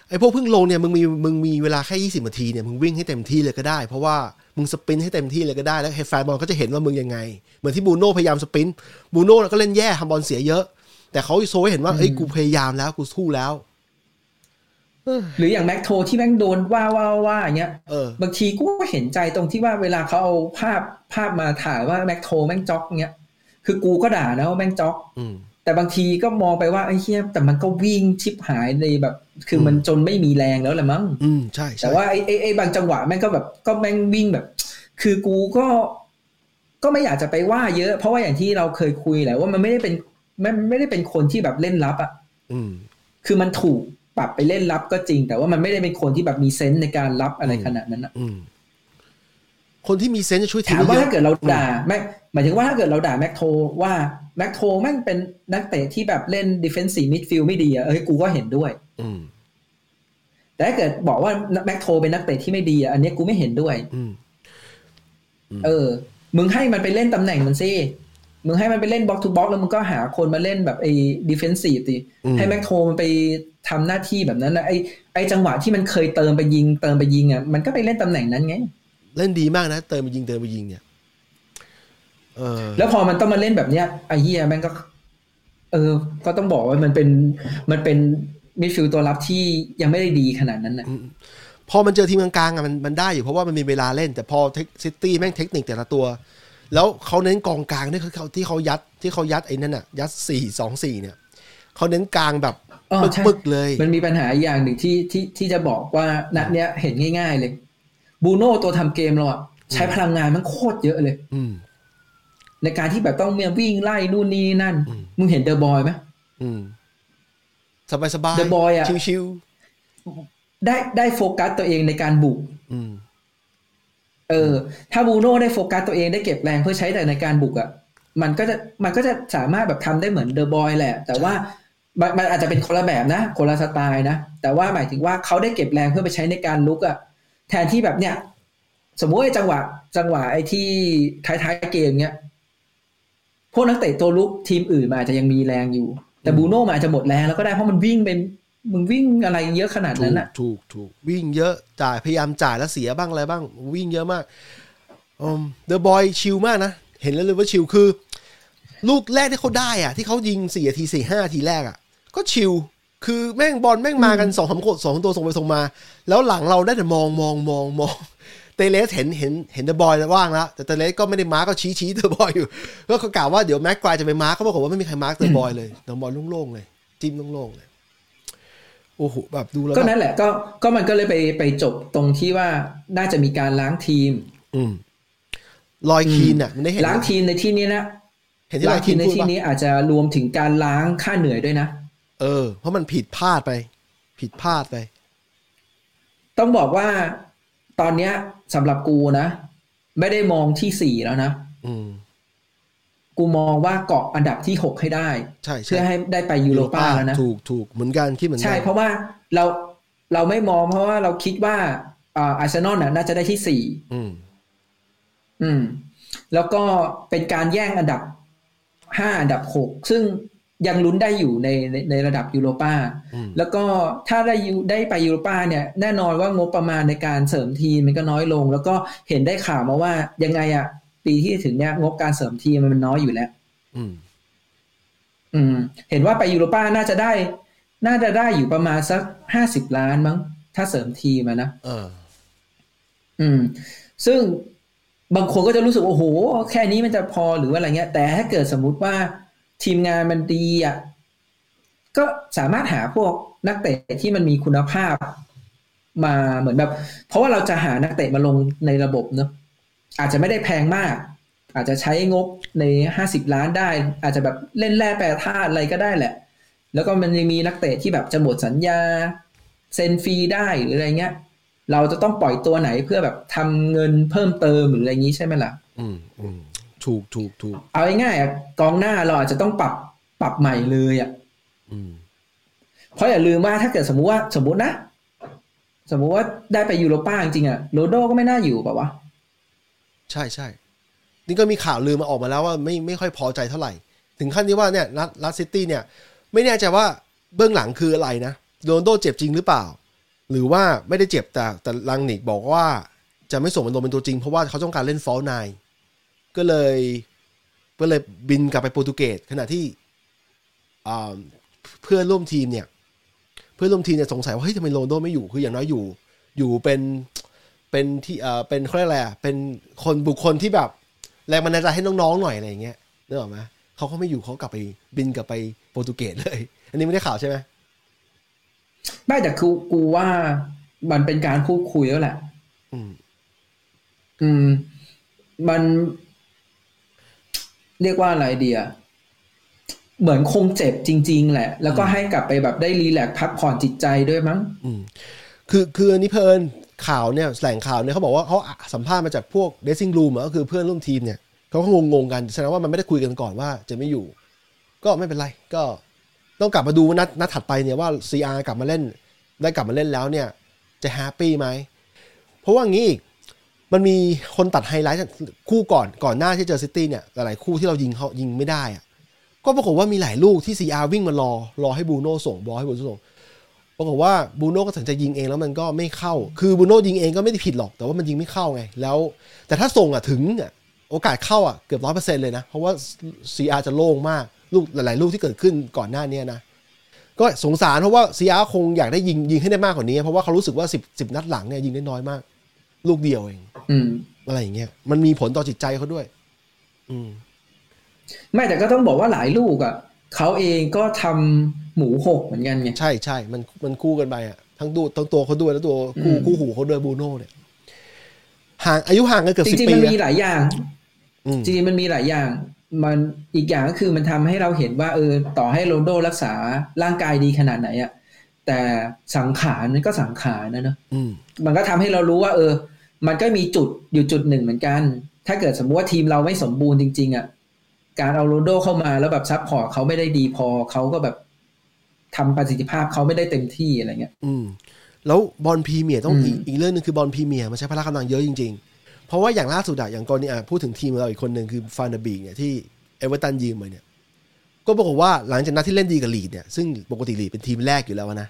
ไอ้พวกเพิ่งลงเนี่ยมึงมีมึงมีเวลาแค่ยี่สิบนาทีเนี่ยมึงวิ่งให้เต็มที่เลยก็ได้ เพราะว่ามึงสปรินต์ให้เต็มที่เลยก็ได้แล้วแฟนบอลก็จะเห็นว่ามึงยังไง เหมือนที่บูโน่พยายามสปรินต์บูโน่ก็เล่นแย่ทำบอลเสียเยอะ แต่เขาโซให้เห็นว่าเอ้ยกูพยายามแล้วกูสู้แล้วหรืออย่างแม็กโทที่แม่งโดนว่าว่าว่าอย่างเงี้ยเออบางทีกูก็เห็นใจตรงที่ว่าเวลาเขาเอาภาพภาพมาถ่ายว่าแม็กโทแม่งจ็อกเงี้ย คือกูก็ด่านะว่าแม่งจ็อกอืมแต่บางทีก็มองไปว่าไอ้เฮียแต่มันก็วิ่งชิบหายในแบบ คือมันจนไม่มีแรงแล้วแหละมั้งอืมใช่ใช่แต่ว่าไอ้ไอ้ไอ้บางจังหวะแม่งก็แบบก็แม่งวิ่งแบบ คือกูก็ก็ไม่อยากจะไปว่าเยอะ เพราะว่าอย่างที่เราเคยคุยแหละว่ามันไม่ได้เป็นมันไม่ได้เป็นคนที่แบบเล่นลับอะอืมคือมันถูกปรับไปเล่นลับก็จริง แต่ว่ามันไม่ได้เป็นคนที่แบบมีเซนส์ในการรับอะไรขนาดนั้นอะอืม คนที่มีเซนส์จะช่วยทีถามมว่าได้เยถ้าอะเกิดเราด่าแม่หมายถึงว่าถ้าเกิดเราด่าแม็กโทว่าแม็กโทแม่งเป็นนักเตะที่แบบเล่น defensive midfield ไม่ดีอะเอ้ยกูก็เห็นด้วย อืมแต่ถ้าเกิดบอกว่าแม็กโทเป็นนักเตะที่ไม่ดีอะอันเนี้ยกูไม่เห็นด้วยอืมเออ มึงให้มันไปเล่นตำแหน่งมันสิมึงให้มันไปเล่น box to box แล้วมึงก็หาคนมาเล่นแบบไอ้ defensive สิอืมให้แม็กโทมันไปทำหน้าที่แบบนั้นนะไอ้ไอ้จังหวะที่มันเคยเติมไปยิง เติมไปยิงอะมันก็ไปเล่นตำแหน่งนั้นไง เล่นดีมากนะ เติมไปยิงเติมไปยิงเนี่ยเออแล้วพอมันต้องมาเล่นแบบเนี้ยไอ้เหี้ยแม่งก็ เออ ก็ต้องบอกว่ามันเป็นมันเป็นมิดฟิลด์ตัวรับที่ยังไม่ได้ดีขนาดนั้นนะพอมันเจอทีมกลางๆอะมันมันได้อยู่เพราะว่ามันมีเวลาเล่น แต่พอซิตี้แม่งเทคนิคแต่ละตัว แล้วเขาเน้นกองกลางที่เขาที่เขายัดที่เขายัดไอ้นั่นอะ ยัดสี่สองสี่เนี่ยเขาเน้นกลางแบบอ๋อใช่ปึกๆเลย มันมีปัญหาอย่างหนึ่งที่ที่ที่จะบอกว่านัดเนี้ยเห็นง่าย ๆเลย บรูโน่ตัวทำเกมเราอะใช้พลังงานมันโคตรเยอะเลย อืมในการที่แบบต้องเมียวิ่งไล่นู่นนี่นั่นอืมมึงเห็นเดอบรอยน์ไหมอืมสบายสบาย The Boy อะชิวได้ได้โฟกัสตัวเองในการบุกๆอืมเออ ถ้าบรูโน่ได้โฟกัสตัวเองได้เก็บแรงเพื่อใช้แต่ในการบุกอะมันก็จะมันก็จะสามารถแบบทำได้เหมือนเดอบรอยน์แหละ แต่ว่ามันมันอาจจะเป็นคนละแบบนะคนละสไตล์นะ แต่ว่าหมายถึงว่าเขาได้เก็บแรงเพื่อไปใช้ในการลุกอะ แทนที่แบบเนี้ยสมมติไอ้จังหวะ จังหวะไอ้ที่ท้ายๆเกมเนี้ยพวกนักเตะตัวลุกทีมอื่นมันอาจจะยังมีแรงอยู่ แต่บูโน่มันอาจจะหมดแรงแล้วก็ได้เพราะมันวิ่งเป็นมึงวิ่งอะไรเยอะขนาดถูนั้นกอะถูกถูกวิ่งเยอะจ่ายพยายามจ่ายแล้วเสียบ้างอะไรบ้าง วิ่งเยอะมากอืมเดอะบอยชิลมากนะ เห็นแล้วเลยว่าชิลคือ ลูกแรกที่เขาได้อะที่เขายิงสี่นาทีสี่ห้าทีแรกอะก็ชิล คือแม่งบอลแม่งมากันสองสามคนสองตัวส่งไปส่งมา แล้วหลังเราได้แต่มองมองมองมองเตเลสเห็นเห็นเห็นเดอบรอยน์ว่างแล้วแต่เตเลสก็ไม่ได้ mark ก็ชี้ชี้เดอบรอยน์อยู่ก็เขากล่าวว่าเดี๋ยวแม็กควายจะไป mark เขาบอกว่าไม่มีใคร mark เดอบรอยน์เลยเดอบรอยน์โล่งๆเลย จิ้มโล่งๆเลยโอ้โหแบบดูแล้วก็แบบนั่นแหละก็ก็มันก็เลยไปไปจบตรงที่ว่าน่าจะมีการล้างทีม อืมลอยคีนอะมันได้เห็นล้างทีมในที่นี้นะเห็นที่ลล้าองยทีคีนมในพูดที่ป่ะนี้อาจจะรวมถึงการล้างค่าเหนื่อยด้วยนะ เออ เพราะมันผิดพลาดไป ผิดพลาดไป ต้องบอกว่าตอนเนี้ยสำหรับกูนะ ไม่ได้มองที่สี่แล้วนะอืม กูมองว่าเกาะอันดับที่หกให้ได้ ใช่ใช่เพื่อให้ได้ไปยูโรป้าแล้วนะถูกถูกเหมือนกันคิดเหมือนกัใช่เพราะว่าเราเราไม่มองเพราะว่าเราคิดว่าอ่าอาร์เซนอลน่ะน่าจะได้ที่สี่อืม อืม แล้วก็เป็นการแย่งอันดับห้าอันดับหกซึ่ง ยังลุ้นได้อยู่ในในในระดับยูโรป้าอืมแล้วก็ถ้าได้ยูได้ไปยูโรป้าเนี่ยแน่นอนว่างบประมาณในการเสริมทีมมันก็น้อยลง แล้วก็เห็นได้ข่าวมาว่ายังไงอะปีที่ถึงเนี่ยงบการเสริมทีมมันน้อยอยู่แล้ว อืม อืม เห็นว่าไปยูโรป้าน่าจะได้ น่าจะได้อยู่ประมาณสักห้าสิบล้านมั้ง ถ้าเสริมทีมอะนะเออ อืม ซึ่งบางคนก็จะรู้สึกว่าโอ้โห แค่นี้มันจะพอหรือว่าอะไรเงี้ย แต่ถ้าเกิดสมมุติว่า ทีมงานมันดีอะก็สามารถหาพวกนักเตะที่มันมีคุณภาพมาเหมือนแบบ เพราะว่าเราจะหานักเตะมาลงในระบบเนอะอาจจะไม่ได้แพงมาก อาจจะใช้งบในห้าสิบล้านได้ อาจจะแบบเล่นแร่แปรธาตุอะไรก็ได้แหละ แล้วก็มันยังมีนักเตะที่แบบจะหมดสัญญาเซ็นฟรีได้หรืออะไรเงี้ย เราจะต้องปล่อยตัวไหนเพื่อแบบทำเงินเพิ่มเติมหรืออะไรอย่างนี้ใช่ไหมล่ะ อืมอืม ถูกถูกถูกเอาง่ายๆอะกองหน้าเราอาจจะต้องปรับปรับใหม่เลยอะอืมเพราะอย่าลืมว่าถ้าเกิดสมมุติว่าสมมุตินะ สมมุติว่าได้ไปยูโรป้าจริงๆอะโรโดก็ไม่น่าอยู่แบบวะใช่ใช่นี่ก็มีข่าวลือมาออกมาแล้วว่าไม่ไม่ค่อยพอใจเท่าไหร่ ถึงขั้นที่ว่าเนี่ยนัดนัดซิตี้เนี่ย ไม่แน่ใจว่าเบื้องหลังคืออะไรนะโรนลโดเจ็บจริงหรือเปล่า หรือว่าไม่ได้เจ็บแต่แต่ลังนิกบอกว่าจะไม่ส่งมันลงเป็นตัวจริงเพราะว่าเขาต้องการเล่น false nine ก็เลยก็เลยบินกลับไปโปรตุเกสขณะที่อ่าเพื่อนร่วมทีมเนี่ย เพื่อนร่วมทีมเนี่ยสงสัยว่าเฮ้ยทำไมโรนลโดไม่อยู่คืออย่างน้อยอยู่อยู่เป็นเป็นที่เอ่อเป็นเขาเรียกอะไรอะเป็นคนบุคคลที่แบบแรงบันดาลใจให้น้องๆหน่อยอะไรอย่างเงี้ยนึกออกไหมเขาเขาก็ไม่อยู่เขากลับไปบินกลับไปโปรตุเกสเลย อันนี้ไม่ได้ข่าวใช่ไหมไม่แต่คือกูว่ามันเป็นการพูดคุยแล้วแหละ อืม อืม มัน เรียกว่าอะไรเดียเหมือนคงเจ็บจริง ๆ แหละ แล้วก็ให้กลับไปแบบได้รีแลกซ์พักผ่อนจิตใจด้วยมั้งคือคืออันนี้เพลินข่าวเนี่ยแหล่งข่าวเนี่ยเขาบอกว่าเขาสัมภาษณ์มาจากพวก dressing room ก็คือเพื่อนร่วมทีมเนี่ยเขาก็งงๆกันแสดงว่ามันไม่ได้คุยกันก่อนว่าจะไม่อยู่ ก็ไม่เป็นไร ก็ต้องกลับมาดูว่านัดนัดถัดไปเนี่ยว่า CR กลับมาเล่น ได้กลับมาเล่นแล้วเนี่ย จะ happy ไหมเพราะว่างี้อีก มันมีคนตัดไฮไลท์คู่ก่อนก่อนหน้าที่เจอซิตี้เนี่ยหลายๆคู่ที่เรายิงเขายิงไม่ได้อะก็ปรากฏว่ามีหลายลูกที่ CR วิ่งมารอ รอให้บูโน่ส่งบอลให้บูโน่ส่งปรากฏว่าบูโน่ก็ตัดสินใจยิงเองแล้วมันก็ไม่เข้า คือบูโน่ยิงเองก็ไม่ได้ผิดหรอก แต่ว่ามันยิงไม่เข้าไง แล้ว แต่ถ้าส่งอะถึงอะโอกาสเข้าอะเกือบร้อยเปอร์เซ็นต์เลยนะ เพราะว่า CR จะโล่งมากลูกหลาย ๆ ลูกที่เกิดขึ้นก่อนหน้านี้นะ ก็สงสารเพราะว่า CR คงอยากได้ยิงยิงให้ได้มากกว่านี้ เพราะว่าเขารู้สึกว่าสิบสิบนัดหลังเนี่ยยิงได้น้อยมาก ลูกเดียวเอง อืมอะไรอย่างเงี้ยมันมีผลต่อจิตใจเขาด้วย อืมไม่แต่ก็ต้องบอกว่าหลายลูกอะเขาเองก็ทำหมูหกเหมือนกันไงใช่ใช่มันมันคู่กันไปอะทั้งดูทั้งตัวเขาด้วยแล้วตัวคู่อืมคู่หูเขาด้วยบูโน่เนี่ยห่างอายุห่างกันเกือบจสิบริงปีๆมันนะมีหลายอย่างอืมจริงๆมันมีหลายอย่าง มันอีกอย่างก็คือมันทำให้เราเห็นว่าเออต่อให้โรนลโดรักษาร่างกายดีขนาดไหนอะแต่สังขารมันก็สังขารนะเนอะอืมมันก็ทำให้เรารู้ว่า เออ มันก็มีจุดอยู่จุดหนึ่งเหมือนกัน ถ้าเกิดสมมติว่าทีมเราไม่สมบูรณ์จริง ๆอะการเอาโรนลโดเข้ามาแล้วแบบ support เขาไม่ได้ดีพอเขาก็แบบทำประสิทธิภาพเขาไม่ได้เต็มที่อะไรเงี้ย อืม แล้วบอลพรีเมียร์ต้องอืมอีกอีกเรื่องหนึ่งคือบอลพรีเมียร์มันใช้พละกำลังเยอะจริง ๆ เพราะว่าอย่างล่าสุดอะอย่างกรณีอะพูดถึงทีมเราอีกคนหนึ่งคือฟานเดอร์บีกเนี่ยที่เอเวอร์ตันยืมมาเนี่ยก็ปรากฏว่าหลังจากนัดที่เล่นดีกับลีดเนี่ยซึ่งปกติลีดเป็นทีมแลกอยู่แล้วนะ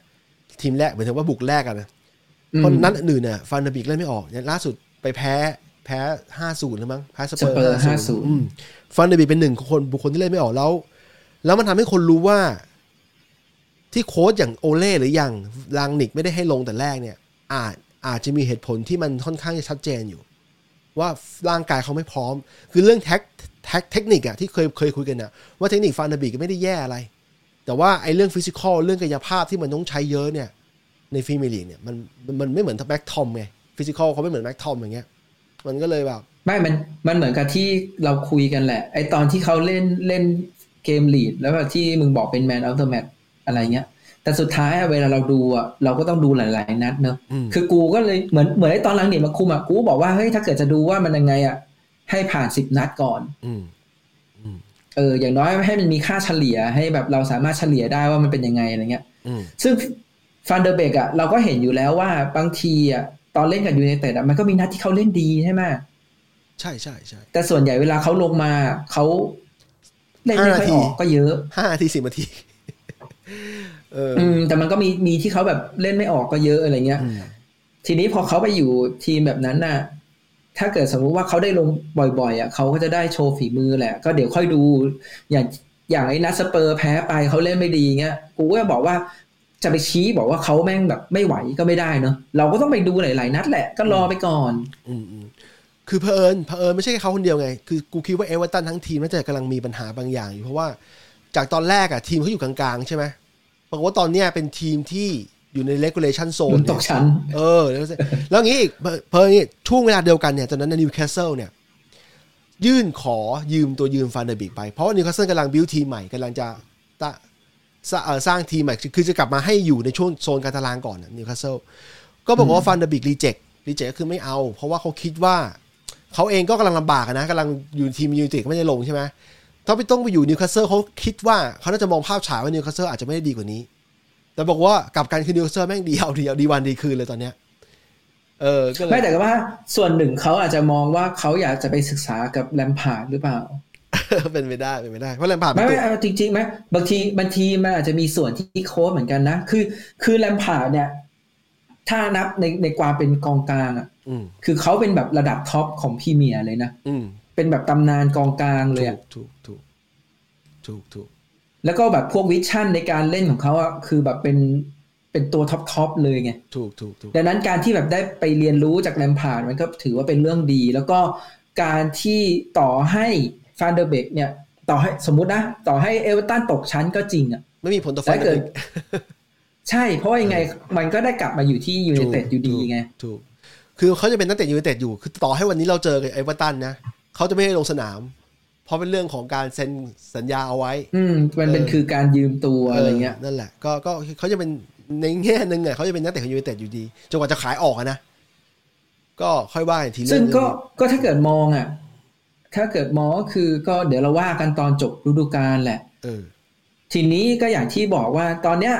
ทีมแลกหมายถึงว่าบุกแลกอะนะอืม เพราะนัดอื่นเนี่ยฟานเดอร์บีกเล่นไม่ออกเนี่ยล่าสุดไปแพ้แพ้ห้าศูนย์แล้วมั้งแพ้สเปอร์สเปอร์ห้าศูนย์5-0อืมฟานเดอร์บีกเป็นหนึ่งคนบุคคลที่เล่นไม่ออกแล้ว แล้วมันทำให้คนรู้ว่า ที่โค้ชอย่างโอเล่หรืออย่างลางนิกไม่ได้ให้ลงแต่แรกเนี่ย อาจอาจจะมีเหตุผลที่มันค่อนข้างจะชัดเจนอยู่ ว่าร่างกายเขาไม่พร้อม คือเรื่องแท็กแท็กเทคนิคอะที่เคยเคยคุยกันอะว่าเทคนิคฟานเดอร์บีกก็ไม่ได้แย่อะไร แต่ว่าไอ้เรื่อง physical เรื่องกายภาพที่มันต้องใช้เยอะเนี่ย ในพรีเมียร์ลีกเนี่ยมันมันมันไม่เหมือนแม็คทอมไง physical เขาไม่เหมือนแม็คทอมอย่างเงี้ยมันก็เลยแบบไม่มันมันเหมือนกับที่เราคุยกันแหละ ไอตอนที่เขาเล่นเล่นเกมลีดแล้วแบบที่มึงบอกเป็นแมน of the match อะไรเงี้ย แต่สุดท้ายอะเวลาเราดูอะเราก็ต้องดูหลาย ๆ นัดเนอะอืมคือกูก็เลยเหมือนเหมือนไอตอนหลังเนี่ยมาคุมอะกูก็บอกว่าเฮ้ยถ้าเกิดจะดูว่ามันยังไงอะให้ผ่านสิบนัดก่อนอืมเอออย่างน้อยให้มันมีค่าเฉลี่ยให้แบบเราสามารถเฉลี่ยได้ว่ามันเป็นยังไงอะไรเงี้ยอืมซึ่ง ฟานเดอร์เบกอะเราก็เห็นอยู่แล้วว่าบางทีอะตอนเล่นกับยูไนเต็ดอะมันก็มีนัดที่เขาเล่นดีใช่ไหมใช่ใช่ใช่แต่ส่วนใหญ่เวลาเขาลงมาเขาเล่นไม่ค่อยออกก็เยอะห้านาทีสิบนาทีเอออืมแต่มันก็มีมีที่เขาแบบเล่นไม่ออกก็เยอะอะไรเงี้ยอืมทีนี้พอเขาไปอยู่ทีมแบบนั้นน่ะ ถ้าเกิดสมมุติว่าเขาได้ลงบ่อยๆอะเขาก็จะได้โชว์ฝีมือแหละ ก็เดี๋ยวค่อยดูอย่างอย่างไอ้นัดสเปอร์แพ้ไปเขาเล่นไม่ดีเงี้ยกูก็บอกว่า จะไปชี้บอกว่าเขาแม่งแบบไม่ไหวก็ไม่ได้เนอะเราก็ต้องไปดูหลายๆนัดแหละก็รอไปก่อน อืมอืมคือเพอเอิญเพอเอิญไม่ใช่แค่เขาคนเดียวไง คือกูคิดว่าเอเวอร์ตันทั้งทีมน่าจะกำลังมีปัญหาบางอย่างอยู่เพราะว่าจากตอนแรกอะทีมเขาอยู่กลางๆ ใช่ไหมปรากฏว่าตอนเนี้ยเป็นทีมที่อยู่ใน relegation zone มันตกชั้น เออ แล้วแล้วอย่างงี้อีกเพอเพอนี่ช่วงเวลาเดียวกันเนี่ยตอนนั้นนิวคาสเซิลเนี่ยยื่นขอยืมตัวยืมฟานเดอร์บิกไป เพราะว่านิวคาสเซิลกำลังบิวทีมใหม่กำลังจะตะ สร้างเอ่อสร้างทีมใหม่คือคือจะกลับมาให้อยู่ในช่วงโซนการตารางก่อนนิวคาสเซิลก็บอกว่าฟานเดอร์เบก reject reject ก็คือไม่เอา เพราะว่าเขาคิดว่าเขาเองก็กำลังลำบากอะนะกำลังอยู่ทีมยูไนเต็ดก็ไม่ได้ลงใช่ไหมถ้าไปต้องไปอยู่นิวคาสเซิลเขาคิดว่าเขาน่าจะมองภาพฉายว่านิวคาสเซิลอาจจะไม่ได้ดีกว่านี้ แต่บอกว่ากลับกันคือนิวคาสเซิลแม่งดีเอาดีเอาดีวันดีคืนเลยตอนเนี้ยเออก็เลยไม่แต่ก็ว่าส่วนหนึ่งเขาอาจจะมองว่าเขาอยากจะไปศึกษากับแลมพาร์ดหรือเปล่า เป็นไปได้เป็นไปได้เพราะแลมพาร์ดเป็ไม่ไม่เอาจริงๆไหมบางทีบางทีมันอาจจะมีส่วนที่โค้ชเหมือนกันนะ คือ คือแลมพาร์ดเนี่ย ถ้านับในในความเป็นกองกลางอะอืมคือเขาเป็นแบบระดับท็อปของพรีเมียร์เลยนะอืมเป็นแบบตำนานกองกลางเลยถูกถูกถูกถูกถูกแล้วก็แบบพวก vision ในการเล่นของเขาอะคือแบบเป็นเป็นตัวท็อปทอปเลยไงถูกถูกถูกดังนั้นการที่แบบได้ไปเรียนรู้จากแลมพาร์ดมันก็ถือว่าเป็นเรื่องดี แล้วก็การที่ต่อให้ ฟานเดอร์เบกเนี่ย ต่อให้สมมุตินะ ต่อให้เอเวอร์ตันตกชั้นก็จริงอะไม่มีผลต่อแต่ฟานเดอร์เบกใช่ เพราะว่ายังไงมันก็ได้กลับมาอยู่ที่ยูไนเต็ดอยู่ดีไงถูกคือเขาจะเป็นนักเตะยูไนเต็ดอยู่คือต่อให้วันนี้เราเจอกับเอเวอร์ตันนะเขาจะไม่ให้ลงสนาม เพราะเป็นเรื่องของการเซ็นสัญญาเอาไว้ อืมมันเป็นเออคือการยืมตัวอะไรเงี้ยนั่นแหละ ก็ก็เขาจะเป็นในแง่หนึ่งอะเขาจะเป็นนักเตะของยูไนเต็ดอยู่ดีจนกว่าจะขายออกอะนะก็ค่อยว่าอีกทีเรื่ซึ่งองก็ก็ถ้าเกิดมองอะ ถ้าเกิดมองก็คือก็เดี๋ยวเราว่ากันตอนจบฤดูกาลแหละเออทีนี้ก็อย่างที่บอกว่าตอนเนี้ย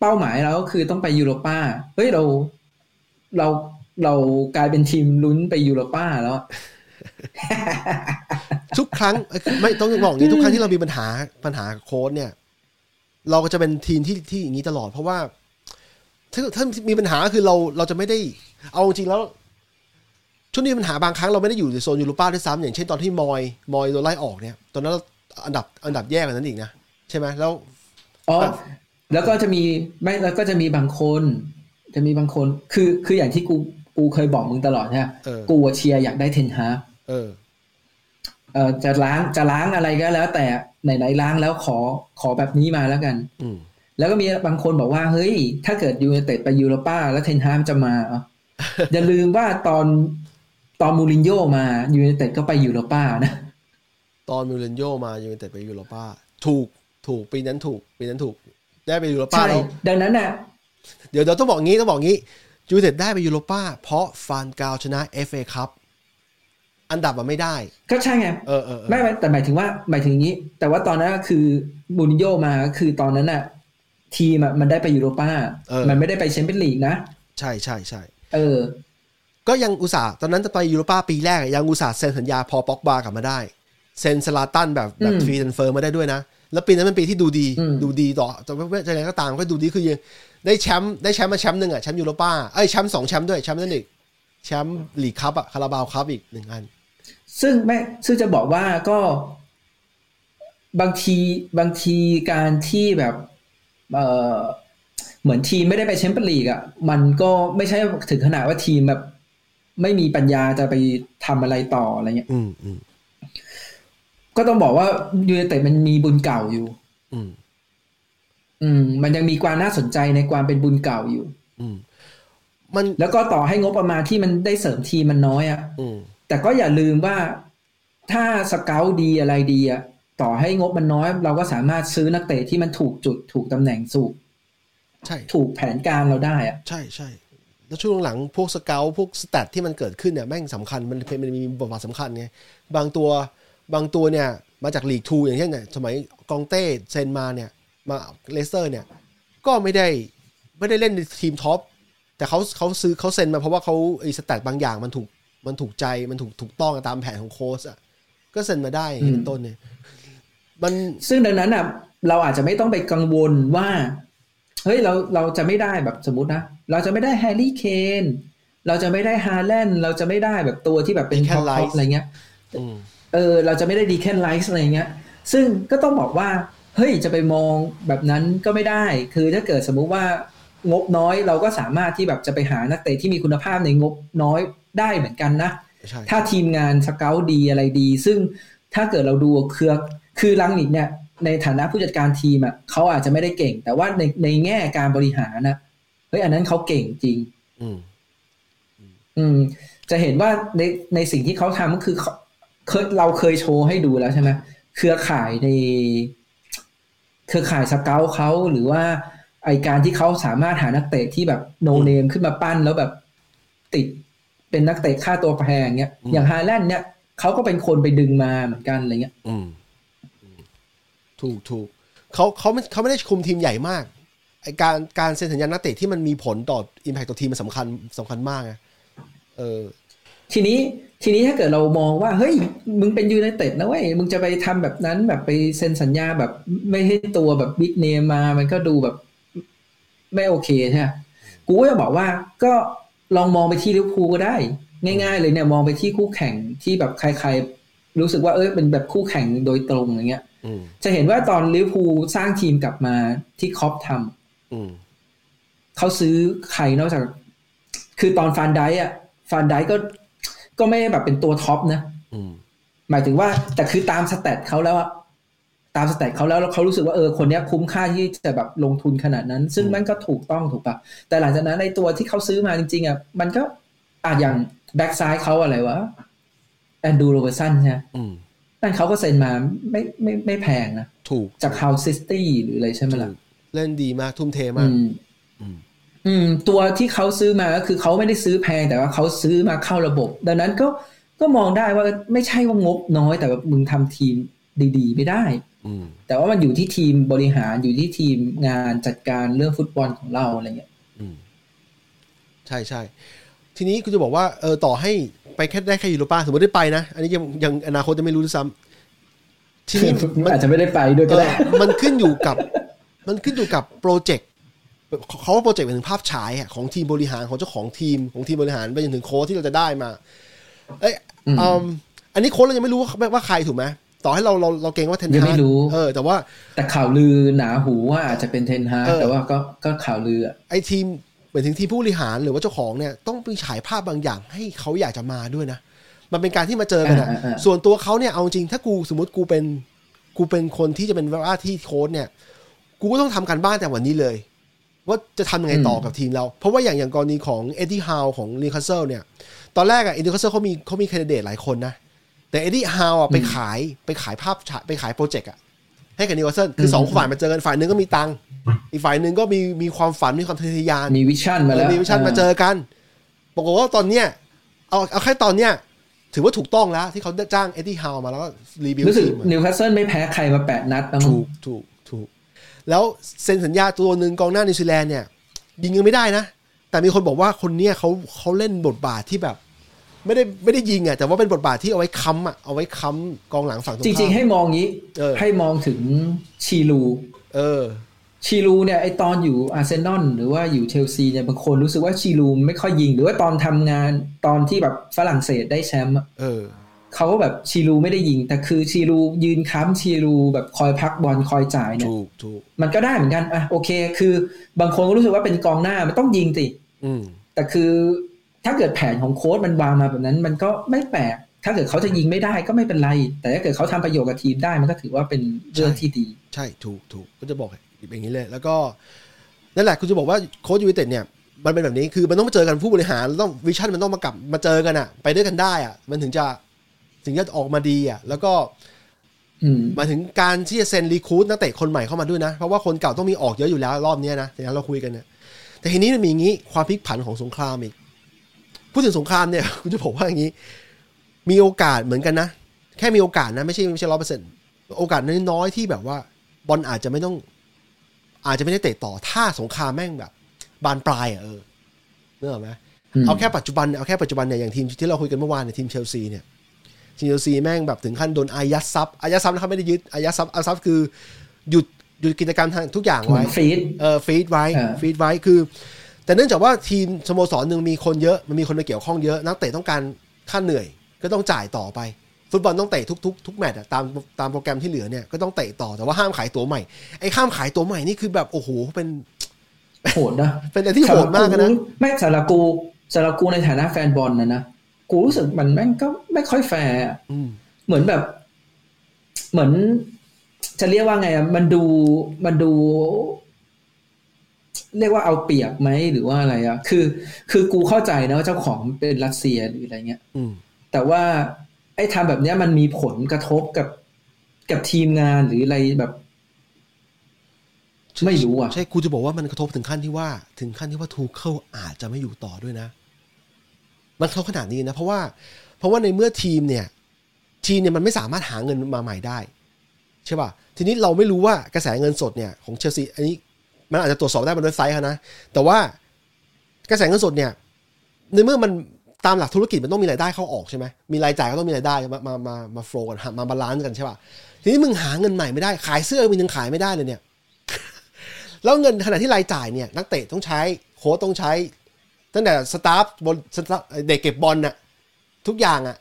เป้าหมายเราก็คือต้องไปยูโรป้าเฮ้ยเราเราเรากลายเป็นทีมลุ้นไปยูโรป้าแล้วอะทุกครั้งเอ้ยไม่ต้องบอกอย่างนี้ทุกครั้งที่เรามีปัญหาปัญหาโค้ดเนี่ย เราก็จะเป็นทีมที่ที่อย่างนี้ตลอด เพราะว่าถ้าถ้ามีปัญหาก็คือเราเราจะไม่ได้ เอาจริงๆแล้ว ช่วงนี้มีปัญหาบางครั้งเราไม่ได้อยู่ในโซนยูโรป้าด้วยซ้ำอย่างเช่นตอนที่มอยมอยโดนไล่ออกเนี่ย ตอนนั้นเราอันดับอันดับแย่กว่านั้นอีกนะ ใช่ไหมแล้วอ๋อแล้วก็จะมีไม่แล้วก็จะมีบางคน จะมีบางคนคือคืออย่างที่กูกูเคยบอกมึงตลอดใช่ไหมเออกูอะเชียร์อยากได้เทนฮากเออเอ่อจะล้างจะล้างอะไรก็แล้ว แต่ไหนไหนๆล้างแล้วขอขอแบบนี้มาแล้วกันอืมแล้วก็มีบางคนบอกว่า เฮ้ย ถ้าเกิดยูไนเต็ดไปยูโรป้า แล้วเทนฮากจะมาอะอย่าลืมว่าตอน ตอนมูรินโญ่มายูไนเต็ดก็ไปยูโรป้านะ ตอนมูรินโญ่มายูไนเต็ดไปยูโรป้า ถูกถูกปีนั้นถูกปีนั้นถูก ได้ไปยูโรป้าใช่แล้วดังนั้นน่ะเดี๋ยวเดี๋ยวต้องบอกงี้ต้องบอกงี้ยูไนเต็ดได้ไปยูโรป้า เพราะฟานกัลชนะ FA ครับอันดับมันไม่ได้ ก็ใช่ไงเออเออเออไม่ไม่แต่หมายถึงว่าหมายถึงอย่างนี้ แต่ว่าตอนนั้นก็คือมูรินโญ่มาคือตอนนั้นน่ะทีมอะมันได้ไปยูโรป้า มันไม่ได้ไปแชมเปี้ยนลีกนะ ใช่ใช่ใช่เออ ก็ยังอุตส่าห์ตอนนั้นจะไปยูโรป้าปีแรกอะยังอุตส่าห์เซ็นสัญญาพอป็อกบากลับมาได้ เซ็นซลาตันแบบแบบอืม free agent มาได้ด้วยนะ แล้วปีนั้นเป็นปีที่ดูดีอืมดูดีต่อแต่ว่าจะยังไงก็ตามก็ดูดีคือยังได้แชมป์ได้แชมป์มาแชมป์หนึ่งอะแชมป์ยูโรป้าเอ้ยแชมป์สองแชมป์ด้วยแชมป์นั่นอีกแชมป์ลีกคัพอะคาราบาวคัพอีกหนึ่งอัน ซึ่งไม่ซึ่งจะบอกว่าก็บางทีบางทีการที่แบบเออเหมือนทีมไม่ได้ไปแชมเปี้ยนลีกอะมันก็ไม่ใช่ถึงขนาดว่าทีมแบบ ไม่มีปัญญาจะไปทำอะไรต่ออะไรเงี้ยอืมอืมก็ต้องบอกว่ายูไนเต็ดมันมีบุญเก่าอยู่ อืม อืม มันยังมีความน่าสนใจในความเป็นบุญเก่าอยู่ อืม มันแล้วก็ต่อให้งบประมาณที่มันได้เสริมทีมมันน้อยอะอืมแต่ก็อย่าลืมว่าถ้าสเกลดีอะไรดีอะต่อให้งบมันน้อย เราก็สามารถซื้อนักเตะที่มันถูกจุดถูกตำแหน่งสูกใช่ ถูกแผนการเราได้อะใช่ใช่ แล้วช่วงหลังพวกสเกลพวก stat ที่มันเกิดขึ้นเนี่ยแม่งสำคัญมันเป็นมันมีบทบาทสำคัญไงบางตัวบางตัวเนี่ยมาจากลีก two อย่างเช่นเนี่ยสมัยก็องเต้เซ็นมาเนี่ยมาเลสเตอร์เนี่ยก็ไม่ได้ไม่ได้เล่นในทีมท็อปแต่เขาเขาซื้อเขาเซ็นมาเพราะว่าเขาไอ้ stat บางอย่างมันถูกมันถูกใจมันถูกถูกต้องตามแผนของโค้ชอะก็เซ็นมาได้เป็นต้นเนี่ยมันซึ่งดังนั้นอะเราอาจจะไม่ต้องไปกังวลว่า เฮ้ยเราเราจะไม่ได้แบบสมมตินะ เราจะไม่ได้แฮร์รี่เคนเราจะไม่ได้ฮาแลนด์เราจะไม่ได้แบบตัวที่แบบเป็นท็อปท็อปอะไรเงี้ยอืมเออเราจะไม่ได้เดแคลนไรซ์อะไรเงี้ย ซึ่งก็ต้องบอกว่า เฮ้ยจะไปมองแบบนั้นก็ไม่ได้ คือถ้าเกิดสมมุติว่างบน้อยเราก็สามารถที่แบบจะไปหานักเตะที่มีคุณภาพในงบน้อยได้เหมือนกันนะใช่ถ้าทีมงานสเกลดีอะไรดี ซึ่งถ้าเกิดเราดูเครือคือลังนิกเนี่ย ในฐานะผู้จัดการทีมอะเขาอาจจะไม่ได้เก่ง แต่ว่าในในแง่การบริหารนะเฮ้ยอันนั้นเขาเก่งจริง อืม อืม จะเห็นว่าในในสิ่งที่เขาทำก็คือเขาเคยเราเคยโชว์ให้ดูแล้วใช่ไหมเครือข่ายใน เครือข่ายสเกลเขาหรือว่าไอการที่เขาสามารถหานักเตะที่แบบโนเนมขึ้นมาปั้นแล้วแบบติดเป็นนักเตะค่าตัวแพงเงี้ยอืมอย่างฮาแลนด์เนี่ยเขาก็เป็นคนไปดึงมาเหมือนกันอะไรเงี้ยอืมอืม ถูกถูกเขาเขาไม่เขาไม่ได้คุมทีมใหญ่มากไอการการเซ็นสัญญานักเตะที่มันมีผลต่ออิมแพคต่อทีมมันสำคัญสำคัญมากไงเออ ทีนี้ทีนี้ถ้าเกิดเรามองว่าเฮ้ยมึงเป็นยูไนเต็ดนะเว้ยมึงจะไปทำแบบนั้นแบบไปเซ็นสัญญาแบบไม่ให้ตัวแบบบิ๊กเนมมา มันก็ดูแบบไม่โอเคใช่ไหมกูก็จะบอกว่าก็ลองมองไปที่ลิเวอร์พูลก็ได้ ง่าย ๆ เลยเนี่ยมองไปที่คู่แข่งที่แบบใคร ๆ รู้สึกว่าเอ้ยเป็นแบบคู่แข่งโดยตรงอย่างเงี้ย จะเห็นว่าตอนลิเวอร์พูลสร้างทีมกลับมาที่คล็อปป์ทำอืมเขาซื้อใครนอกจาก คือตอนฟานไดค์อะฟานไดค์ก็ก็ไม่ได้แบบเป็นตัวท็อปนะอืมหมายถึงว่าแต่คือตาม stat เขาแล้วอะตาม stat เขาแล้วแล้วเขารู้สึกว่าเออคนเนี้ยคุ้มค่าที่จะแบบลงทุนขนาดนั้น ซึ่งมันก็ถูกต้องถูกปะแต่หลังจากนั้นในตัวที่เขาซื้อมาจริงๆอะมันก็อาจอย่างแบ็กซ้ายเขาอะไรวะแอนดรูว์โรเบิร์ตสันใช่ไหมอืม นั่นเขาก็เซ็นมาไม่ไม่ไม่แพงนะ ถูกจากฮัลล์ซิตี้หรืออะไรใช่ไหมล่ะถูกเล่นดีมากทุ่มเทอืมากมอืมอืม ตัวที่เขาซื้อมาก็คือเขาไม่ได้ซื้อแพงแต่ว่าเขาซื้อมาเข้าระบบ ดังนั้นก็ก็มองได้ว่าไม่ใช่ว่างบน้อยแต่ว่ามึงทำทีมดีๆ ไม่ได้อืมแต่ว่ามันอยู่ที่ทีมบริหารอยู่ที่ทีมงานจัดการเรื่องฟุตบอลของเราอะไรเงี้ยอืมใช่ใช่ ทีนี้คุณจะบอกว่าเออต่อให้ไปแค่ได้แค่ยูโรป้าสมมติได้ไปนะ อันนี้ยังยังอนาคตจะไม่รู้ด้วยซ้ำทีนี้มันอาจจะไม่ได้ไปด้วยก็ได้เออมันขึ้นอยู่กับ มันขึ้นอยู่กับโปรเจกต์เขาว่าโปรเจกต์เป็นถึงภาพฉายอะของทีมบริหารของเจ้าของทีมของทีมบริหารไปจนถึงโค้ชที่เราจะได้มา เอ้ยอืมอืมอันนี้โค้ชเรายังไม่รู้ว่าว่าใครถูกไหมต่อให้เราเราเราเก็งว่าเทนฮากยังไม่รู้เออแต่ว่าแต่ข่าวลือหนาหูว่าอาจจะเป็นเทนฮากเออแต่ว่าก็ก็ข่าวลืออะไอ้ทีมเหมือนถึงทีมผู้บริหารหรือว่าเจ้าของเนี่ยต้องไปฉายภาพบางอย่างให้เขาอยากจะมาด้วยนะมันเป็นการที่มาเจอกันอะอ่าอ่าอ่าส่วนตัวเขาเนี่ยเอาจริงถ้ากูสมมติกูเป็นกูเป็นคนที่จะเป็นว่าที่โค้ชเนี่ย กูก็ต้องทำการบ้านแต่วันนี้เลย ว่าจะทำยังไงต่อกับทีมเรา เพราะว่าอย่างอย่างกรณีของเอ็ดดี้ฮาวของนิวคาสเซิลเนี่ย ตอนแรกอะเอ็ดดี้ฮาวเขามีเขามี candidate หลายคนนะ แต่เอ็ดดี้ฮาวอะไปขายไปขายภาพฉายไปขาย project อะ ให้กับนิวคาสเซิลคือสองฝ่ายมาเจอกันฝ่ายหนึ่งก็มีตังค์อีกฝ่ายหนึ่งก็มีมีความฝันมีความทะเยอทะยานมี vision มาแล้วมี vision มาเจอกันปรากฏว่าตอนเนี้ยเอาเอาแค่ตอนเนี้ยถือว่าถูกต้องแล้ว ที่เขาได้จ้างเอ็ดดี้ฮาวมาแล้วก็ rebuild รู้สึกทีมนิวคาสเซิลไม่แพ้ใครมาแปดนัดนะมั้งถูกถูกถูก แล้วเซ็นสัญญาตัวหนึ่งกองหน้านิวซีแลนด์เนี่ยยิงยังไม่ได้นะ แต่มีคนบอกว่าคนเนี้ยเขาเขาเล่นบทบาทที่แบบ ไม่ได้ไม่ได้ยิงอะแต่ว่าเป็นบทบาทที่เอาไว้ค้ำอะเอาไว้ค้ำกองหลังฝั่งตรงจข้ามริง ๆ ให้มองงี้เออให้มองถึงชีลูเออชีลูเนี่ยไอตอนอยู่อาร์เซนอลหรือว่าอยู่เชลซีเนี่ยบางคนรู้สึกว่าชีลูไม่ค่อยยิง หรือว่าตอนทำงานตอนที่แบบฝรั่งเศสได้แชมป์อะเออเขาก็แบบชีลูไม่ได้ยิง แต่คือชีลูยืนค้ำชีลูแบบคอยพักบอลคอยจ่ายเนี่ยถูกถูกมันก็ได้เหมือนกันอะโอเค คือบางคนก็รู้สึกว่าเป็นกองหน้ามันต้องยิงสิอืมแต่คือ ถ้าเกิดแผนของโค้ชมันวางมาแบบนั้น มันก็ไม่แปลกถ้าเกิดเขาจะยิงไม่ได้ก็ไม่เป็นไร แต่ถ้าเกิดเขาทำประโยชน์กับทีมได้มันก็ถือว่าเป็นเรื่องที่ดี ใช่ถูกถูกก็จะบอกอย่างนี้เลย แล้วก็นั่นแหละคุณจะบอกว่าโค้ชยูไนเต็ดเนี่ยมันเป็นแบบนี้คือมันต้องมาเจอกันผู้บริหารต้อง vision มันต้องมากลับมาเจอกันอะไปด้วยกันได้อะมันถึงจะถึงจะออกมาดีอะแล้วก็อืมหมายถึงการที่จะเซ็นรีคูดนักเตะคนใหม่เข้ามาด้วยนะ เพราะว่าคนเก่าต้องมีออกเยอะอยู่แล้วรอบเนี้ยนะอย่างนั้นเราคุยกันเนี่ยแต่ทีนี้มันมีอย่างนี้ความพลิกผันของสงครามอีก พูดถึงสงครามเนี่ยคุณจะบอกว่าอย่างนี้ มีโอกาสเหมือนกันนะ แค่มีโอกาสนะไม่ใช่ไม่ใช่ร้อยเปอร์เซ็นต์โอกาสน้อยๆที่แบบว่า บอลอาจจะไม่ต้อง อาจจะไม่ได้เตะต่อถ้าสงครามแม่งแบบ บานปลายอะเออเนกออกไหมอืมเอาแค่ปัจจุบันเอาแค่ปัจจุบันเนี่ยอย่างทีมที่เราคุยกันเมื่อวานเนี่ยทีมเชลซีเนี่ยทีมเชลซีแม่งแบบถึงขั้นโดนอายัดทรัพย์อายัดทรัพย์นะครับไม่ได้ยึดอายัดทรัพย์อายัดทรัพย์คือหยุดหยุดกิจกรรมทางทุกอย่างเหมือน freeze ไว้เออ freeze ไว้เออ freeze ไว้คือ แต่เนื่องจากว่าทีมสโมสรหนึ่งมีคนเยอะมันมีคนมาเกี่ยวข้องเยอะนักเตะต้องการค่าเหนื่อยก็ต้องจ่ายต่อไป ฟุตบอลต้องเตะทุกทุกทุกแมตช์อะตามตามโปรแกรมที่เหลือเนี่ยก็ต้องเตะต่อแต่ว่าห้ามขายตัวใหม่ไอ้ห้ามขายตัวใหม่นี่คือแบบโอ้โหเป็นโหดนะเป็นอะไรที่โหดมากนะไม่สำหรับกูสำหรับกูในฐานะแฟนบอลนะนะกูรู้สึกมันแม่งก็ไม่ค่อยแฟร์อะอืมเหมือนแบบ เหมือนจะเรียกว่าไงอะมันดูมันดู เรียกว่าเอาเปรียบไหมหรือว่าอะไรอะคือ คือกูเข้าใจนะว่าเจ้าของเป็นรัสเซียหรืออะไรเงี้ยอืมแต่ว่าไอ้ทำแบบเนี้ยมันมีผลกระทบกับกับทีมงานหรืออะไรแบบ ไม่รู้อะ ใช่กูจะบอกว่ามันกระทบถึงขั้นที่ว่า ถึงขั้นที่ว่าทูเคิลอาจจะไม่อยู่ต่อด้วยนะ มันเข้าขนาดนี้นะ เพราะว่า เพราะว่าในเมื่อทีมเนี่ย ทีมเนี่ยมันไม่สามารถหาเงินมาใหม่ได้ใช่ป่ะทีนี้เราไม่รู้ว่ากระแสเงินสดเนี่ยของเชลซีอันนี้ มันอาจจะตรวจสอบได้บนเว็บไซต์เขานะ แต่ว่ากระแสเงินสดเนี่ย ในเมื่อมันตามหลักธุรกิจมันต้องมีรายได้เข้าออกใช่ไหมมีรายจ่ายก็ต้องมีรายได้มามามามา flow กันมา balance กันใช่ป่ะทีนี้มึงหาเงินใหม่ไม่ได้ขายเสื้อมึงยังขายไม่ได้เลยเนี่ย แล้วเงินขณะที่รายจ่ายเนี่ย นักเตะต้องใช้โค้ชต้องใช้ ตั้งแต่ staff บน staff เด็กเก็บบอลน่ะทุกอย่างอะ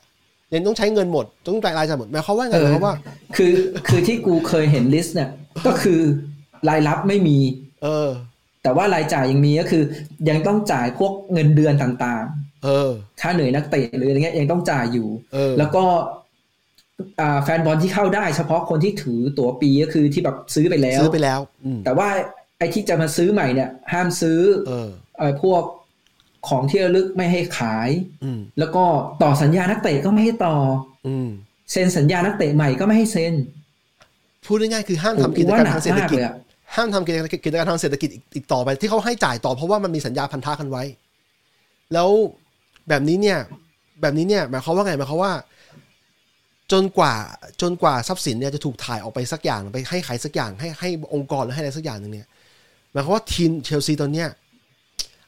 ยังต้องใช้เงินหมดต้องจ่ายรายจ่ายหมดหมายความว่าไงหมายความว่า คือคือที่กูเคยเห็น list เนี่ยก็คือรายรับไม่มี เออ แต่ว่ารายจ่ายยังมีก็คือ ยังต้องจ่ายพวกเงินเดือนต่างเออๆค่าเหนื่อยนักเตะหรืออะไรเงี้ยยังต้องจ่ายอยู่เออแล้วก็อ่าแฟนบอลที่เข้าได้เฉพาะคนที่ถือตั๋วปีก็คือที่แบบซื้อไปแล้วซื้อไปแล้วอืมแต่ว่าไอ้ที่จะมาซื้อใหม่เนี่ย ห้ามซื้อ เออไอ้พวกของที่ระลึกไม่ให้ขายอืมแล้วก็ต่อสัญญานักเตะก็ไม่ให้ต่อ อืมเซ็นสัญญานักเตะใหม่ก็ไม่ให้เซ็น พูดง่ายๆคือห้ามโอ้ทำกิจกูกรว่ารมหนักทางเศรษฐมากกิจเลยอะ ห้ามทำกิจกิจการทางเศรษฐกิจอีกอีกต่อไป ที่เขาให้จ่ายต่อเพราะว่ามันมีสัญญาพันธะกันไว้ แล้วแบบนี้เนี่ย แบบนี้เนี่ยหมายความว่าไงหมายความว่า จนกว่าจนกว่าทรัพย์สินเนี่ยจะถูกถ่ายออกไปสักอย่างไปให้ใครสักอย่างให้ให้องค์กรหรือให้อะไรสักอย่างหนึ่งเนี่ยหมายความว่าทีมเชลซีตอนเนี้ย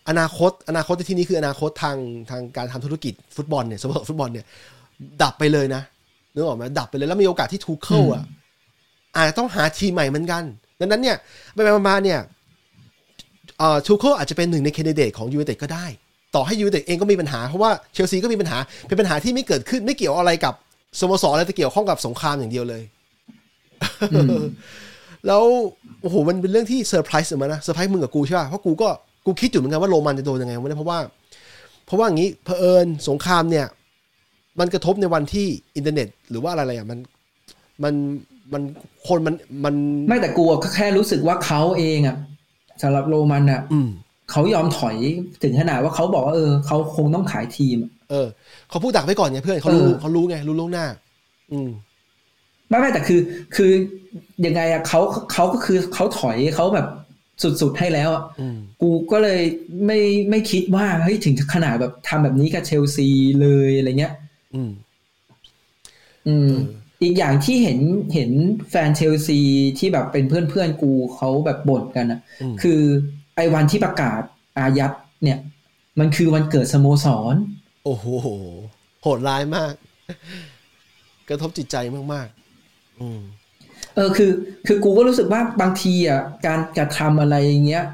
อนาคต อนาคตในที่นี้คืออนาคตทางทางการทำธุรกิจฟุตบอลเนี่ยสโมสรฟุตบอลเนี่ย ดับไปเลยนะนึกออกไหมดับไปเลยแล้วมีโอกาสที่ทูเคิลอะอาจจะต้องหาทีมใหม่เหมือนกัน ดังนั้นเนี่ยไปไปมาๆเนี่ยเอ่อทูเคิลอาจจะเป็นหนึ่งใน candidate ของยู i นเต็ดก็ได้ ต่อให้ยู i นเต็ดเองก็มีปัญหา เพราะว่าเชลซีก็มีปัญหา เป็นปัญหาที่ไม่เกิดขึ้นไม่เกี่ยวอะไรกับสโมสรอะไรแต่เกี่ยวข้องกับสงครามอย่างเดียวเลยอืมแล้วโอ้โหมันเป็นเรื่องที่เซอร์ไพรส์เหมือนกันนะเซอร์ไพรส์มึงกับกูใช่ป่ะเพราะกูก็กูคิดอยู่เหมือนกันว่าโรมันจะโดนยังไงวะเนี่ยเพราะว่า เพราะว่าอย่างนี้เผอิญสงครามเนี่ย มันกระทบในวันที่อินเทอร์เน็ต หรือว่าอะไรๆอะมันมัน มันคนมันมันไม่แต่กูอะก็แค่รู้สึกว่าเขาเองอะสำหรับโรมันอะอืมเขายอมถอยถึงขนาดว่าเขาบอกว่าเออเขาคงต้องขายทีมอะเออเขาพูดดักไว้ก่อนไงเพื่อนเขารู้เออเขารู้ไงรู้ล่วงหน้า อืมไม่ไม่แต่คือ คือยังไงอะเขาเขาก็คือเขาถอยเขาแบบสุดๆให้แล้วอะอืมกูก็เลยไม่ไม่คิดว่าเฮ้ยถึงขนาดแบบทำแบบนี้กับเชลซีเลยอะไรเงี้ย อืม อืมเอออีกอย่างที่เห็นเห็นแฟนเชลซีที่แบบเป็นเพื่อนเพื่อนๆกูเขาแบบบ่นกันอะอืมคือไอ้วันที่ประกาศอายัดเนี่ย มันคือวันเกิดสโมสร โอ้โหโหดร้ายมาก กระทบจิตใจมากๆ อืมเออคือ คือกูก็รู้สึกว่าบางทีอะการกระทำอะไรอย่างเงี้ย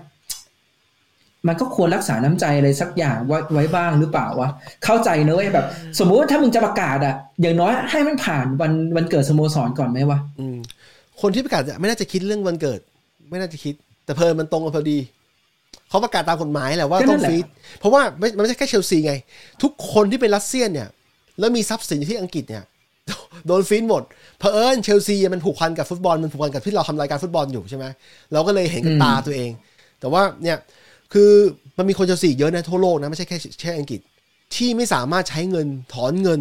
มันก็ควรรักษาน้ำใจอะไรสักอย่างไว้ไว้บ้างหรือเปล่าวะเข้าใจเนอะเว้ยแบบ สมมุติว่าถ้ามึงจะประกาศอะอย่างน้อยให้มันผ่านวันวันเกิดสโมสรก่อนไหมวะอืมคนที่ประกาศไม่น่าจะคิดเรื่องวันเกิด ไม่น่าจะคิด แต่เพลินมันตรงกันพอดีเขาประกาศตามกฎหมายแหละว่าก็นั่ต้องนแหละฟีดเพราะว่าไม่มันไม่ใช่แค่เชลซีไง ทุกคนที่เป็นรัสเซียนเนี่ย แล้วมีทรัพย์สินอยู่ที่อังกฤษเนี่ยโดนฟีดหมดเพอเอิญเชลซีมันผูกพันกับฟุตบอลมันผูกพันกับที่เราทำรายการฟุตบอลอยู่ใช่ไหมเราก็เลยเห็นกับตาตัวเอง แต่ว่าเนี่ย คือมันมีคนเชลซีเยอะนะทั่วโลกนะไม่ใช่แค่แค่อังกฤษ ที่ไม่สามารถใช้เงินถอนเงิน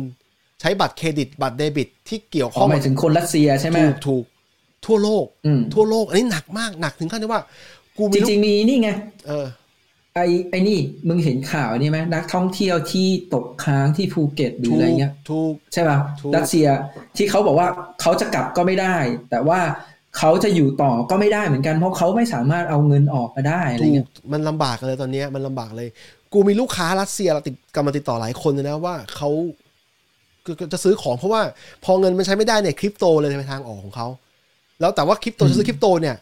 ใช้บัตรเครดิต บัตรเดบิต ที่เกี่ยวอ๋ข้อองหมายถึงคนรัสเซียใช่ไหมถูกถูกทั่วโลกอืมทั่วโลก อันนี้หนักมากหนักถึงขั้นที่ว่า กูจมีลูกริงๆมีนี่ไงเออไอ้ไอ้นี่มึงเห็นข่าวนี่ไหมนักท่องเที่ยวที่ตกค้างที่ภูเก็ตหรือถูอะไรกเงี้ยถูกใช่ป่ะถูกรัสเซียที่เขาบอกว่าเขาจะกลับก็ไม่ได้ แต่ว่า เขาจะอยู่ต่อก็ไม่ได้เหมือนกัน เพราะเขาไม่สามารถเอาเงินออกมาได้อะไรถูกเงี้ยมันลำบากเลยตอนเนี้ยมันลำบากเลย กูมีลูกค้ารัสเซียเราติดกำลังติดต่อหลายคนเลยนะว่าเขาคือจะซื้อของเพราะว่าพอเงินมันใช้ไม่ได้เนี่ยคริปโตเลยเป็นทางออกของเขาแล้วแต่ว่าคริปโตจะซื้อคริปโตเนี่ย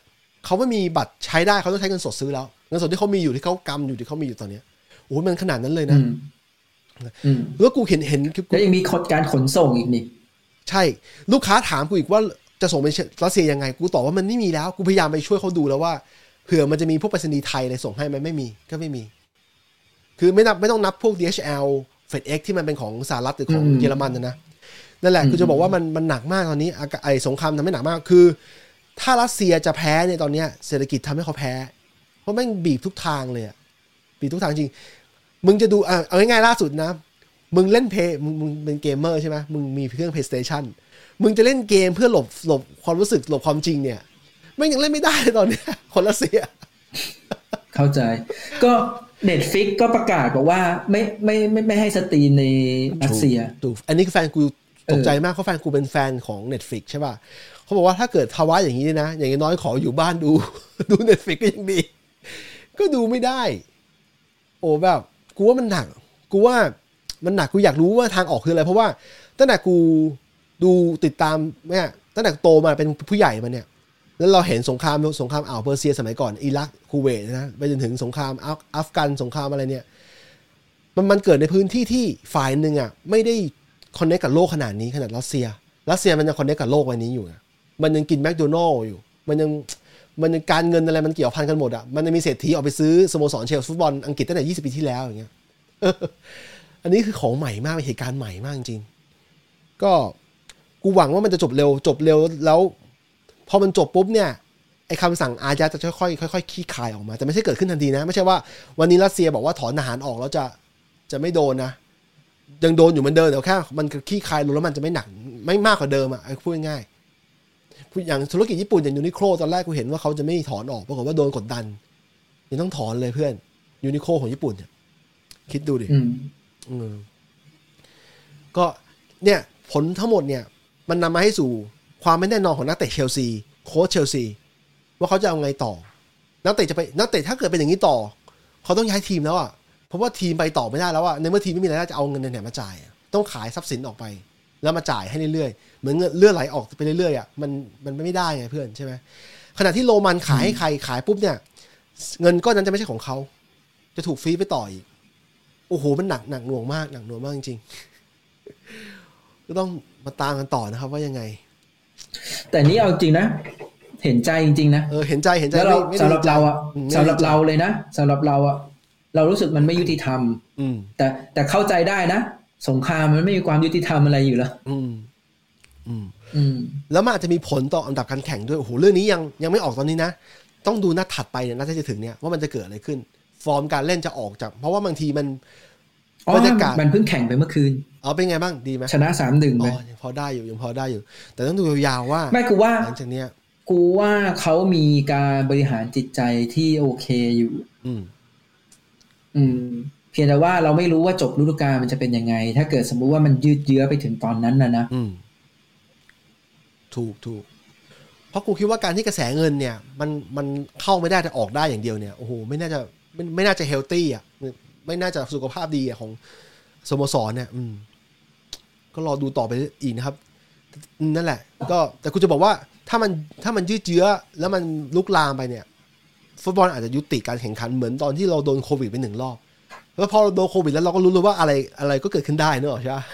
เขาไม่มีบัตรใช้ได้เขาต้องใช้เงินสดซื้อแล้วเงินสดที่เขามีอยู่ที่เขากำอยู่ที่เขามีอยู่ตอนเนี้ยโอ้ยมันขนาดนั้นเลยอืนะมอืมแล้วกูเห็นเห็นคือกูแล้วยังมีการขนส่งอีกนี่ใช่ ลูกค้าถามกูอีกว่า จะส่งไปรัสเซียยังไง กูตอบว่ามันไม่มีแล้ว กูพยายามไปช่วยเขาดูแล้วว่าเผื่อมันจะมีพวกไปรษณีย์ไทยอะไรส่งให้ไหมไม่มีก็ไม่มี คือไม่นับไม่ต้องนับพวก DHL FedEx ที่มันเป็นของสหรัฐหรือของอืมเยอรมันนะนะนั่นแหละอืมคือจะบอกว่ามันมันหนักมากตอนนี้อากาไอสงครามทำให้หนักมากคือ ถ้ารัสเซียจะแพ้เนี่ยตอนเนี้ยเศรษฐกิจทำให้เขาแพ้ เพราะแม่งบีบทุกทางเลยอะบีบทุกทางจริง มึงจะดูอะเอาง่ายๆล่าสุดนะ มึงเล่น Play มึงมึงเป็นเกมเมอร์ใช่ไหมมึงมีเครื่อง PlayStation มึงจะเล่นเกมเพื่อหลบหลบความรู้สึกหลบความจริงเนี่ยแม่งยังเล่นไม่ได้เลยตอนเนี้ยคนรัสเซีย เข้าใจ ก็ Netflix ก็ประกาศบอกว่าไม่ไม่ไม่ไม่ให้ stream ในรัสเซียถูกอันนี้คือแฟนกูตกใจมากเพราะแฟนกูเป็นแฟนของ Netflix ใช่ป่ะเขาบอกว่าถ้าเกิดภาวะอย่างนี้นะ อย่างน้อยขออยู่บ้านดู ดู Netflix ก็ยังดี ก็ดูไม่ได้ โอ้แบบ กูว่ามันหนัก กูว่ามันหนักกูอยากรู้ว่าทางออกคืออะไร เพราะว่าตั้งแต่กู ดูติดตามเนี่ยตั้งแต่โตมาเป็นผู้ใหญ่มาเนี่ยแล้วเราเห็นสงครามสงครามอ่าวเปอร์เซียสมัยก่อนอิรักคูเวตนะไปจนถึงสงครามอัฟอฟกันสงครามอะไรเนี่ยมันมันเกิดในพื้นที่ที่ฝ่ายหนึ่งอะไม่ได้ connect กับโลกขนาดนี้ขนาดรัสเซียรัสเซียมันยัง connect กับโลกใบนี้อยู่นะมันยังกินแมคโดนัลล์อยู่ มันยังมันยังการเงินอะไรมันเกี่ยวพันกันหมดอะมันยังมีเศรษฐีออกไปซื้อสโมสรเชลซีฟุตบอลอังกฤษตั้งแต่20 ปีที่แล้วอย่างเงี้ยอันนี้คือของใหม่มากเป็นเหตุการณ์ใหม่มากจริงก็ กูกูหวังว่ามันจะจบเร็วจบเร็วแล้วพอมันจบปุ๊บเนี่ยไอ้คำสั่งอาญาจะค่อยๆค่อยๆขี้คายออกมา แต่ไม่ใช่เกิดขึ้นทันทีนะ ไม่ใช่ว่าวันนี้รัสเซียบอกว่าถอนทหารออกแล้วจะจะไม่โดนนะ ยังโดนอยู่เหมือนเดิมแต่แค่มันขี้คายลงแล้วมันจะไม่หนักไม่มากกว่าเดิมอะพูดง่ายๆอย่างธุรกิจญี่ปุ่นอย่าง Uniqlo ตอนแรกกูเห็นว่าเขาจะไม่ถอนออกปรากฏว่าโดนกดดันยังต้องถอนเลยเพื่อน Uniqlo ของญี่ปุ่นเนี่ยคิดดูดิอืมอืมก็เนี่ย ผลทั้งหมดเนี่ย มันนำมาให้สู่ความไม่แน่นอนของนักเตะเชลซีโค้ชเชลซีว่าเขาจะเอาไงต่อ นักเตะจะไปนักเตะถ้าเกิดเป็นอย่างนี้ต่อ เขาต้องย้ายทีมแล้วอะเพราะว่าทีมไปต่อไม่ได้แล้วอะในเมื่อทีมไม่มีรายได้จะเอาเงินในไหนมาจ่าย ต้องขายทรัพย์สินออกไป แล้วมาจ่ายให้เรื่อยๆเหมือนเงินเลือนไหลออกไปเรื่อยๆอะมันมันไม่ได้ไงเพื่อนใช่ไหมขณะที่โรมันขายให้ใครขายปุ๊บเนี่ย เงินก้อนนั้นจะไม่ใช่ของเขาจะถูกฟรีไปต่ออีกโอ้โหมันหนักหนักหน่วงมากหนักหน่วงมากจริงๆก็ต้อง มาตามกันต่อนะครับ ว่ายังไง แต่นี่เอาจริงนะ เห็นใจจริงๆนะเออเห็นใจเห็นใจแล้วเราไม่ไม่ได้สำหรับเราอะมไม่สำหรับดีใจเราเลยนะสำหรับเราอะเรารู้สึกมันไม่ยุติธรรม อืม แต่แต่เข้าใจได้นะสงครามมันไม่มีความยุติธรรมอะไรอยู่แล้วอืม อืม อืม แล้วมันอาจจะมีผลต่ออันดับการแข่งด้วยโอ้โหเรื่องนี้ยังยังไม่ออกตอนนี้นะต้องดูนัดถัดไปเนี่ยนัดที่จะถึงเนี่ยว่ามันจะเกิดอะไรขึ้น ฟอร์มการเล่นจะออกจาก เพราะว่าบางทีมันอ๋อบรรยากาศมันเพิ่งแข่งไปเมื่อคืน อ๋อเป็นไงบ้างดีไหมชนะสามหนึ่งอ๋ไปอยังพอได้อยู่ยังพอได้อยู่ แต่ต้องดูยาวๆว่าไม่กูว่าหลังจากเนี้ยกูว่าเขามีการบริหารจิตใจที่โอเคอยู่ อืม อืม เพียงแต่ว่าเราไม่รู้ว่าจบฤดูกาลมันจะเป็นยังไง ถ้าเกิดสมมุติว่ามันยืดเยื้อไปถึงตอนนั้นนะนะอืม ถูกถูกเพราะกูคิดว่าการที่กระแสเงินเนี่ย มันมันเข้าไม่ได้แต่ออกได้อย่างเดียวเนี่ยโอ้โหไม่น่าจะไม่ไม่น่าจะเฮลตี้อะไม่ไม่น่าจะสุขภาพดีอะของสโมสรเนี่ย อืม ก็รอดูต่อไปอีกนะครับ นั่นแหละ ก็แต่กูจะบอกว่าถ้ามันถ้ามันยืดเยื้อแล้วมันลุกลามไปเนี่ย ฟุตบอลอาจจะยุติการแข่งขันเหมือนตอนที่เราโดนโควิดไปหนึ่งรอบแล้วพอเราโดนโควิดแล้วเราก็รู้เลยว่าอะไรอะไรก็เกิดขึ้นได้เนอะใช่ปะ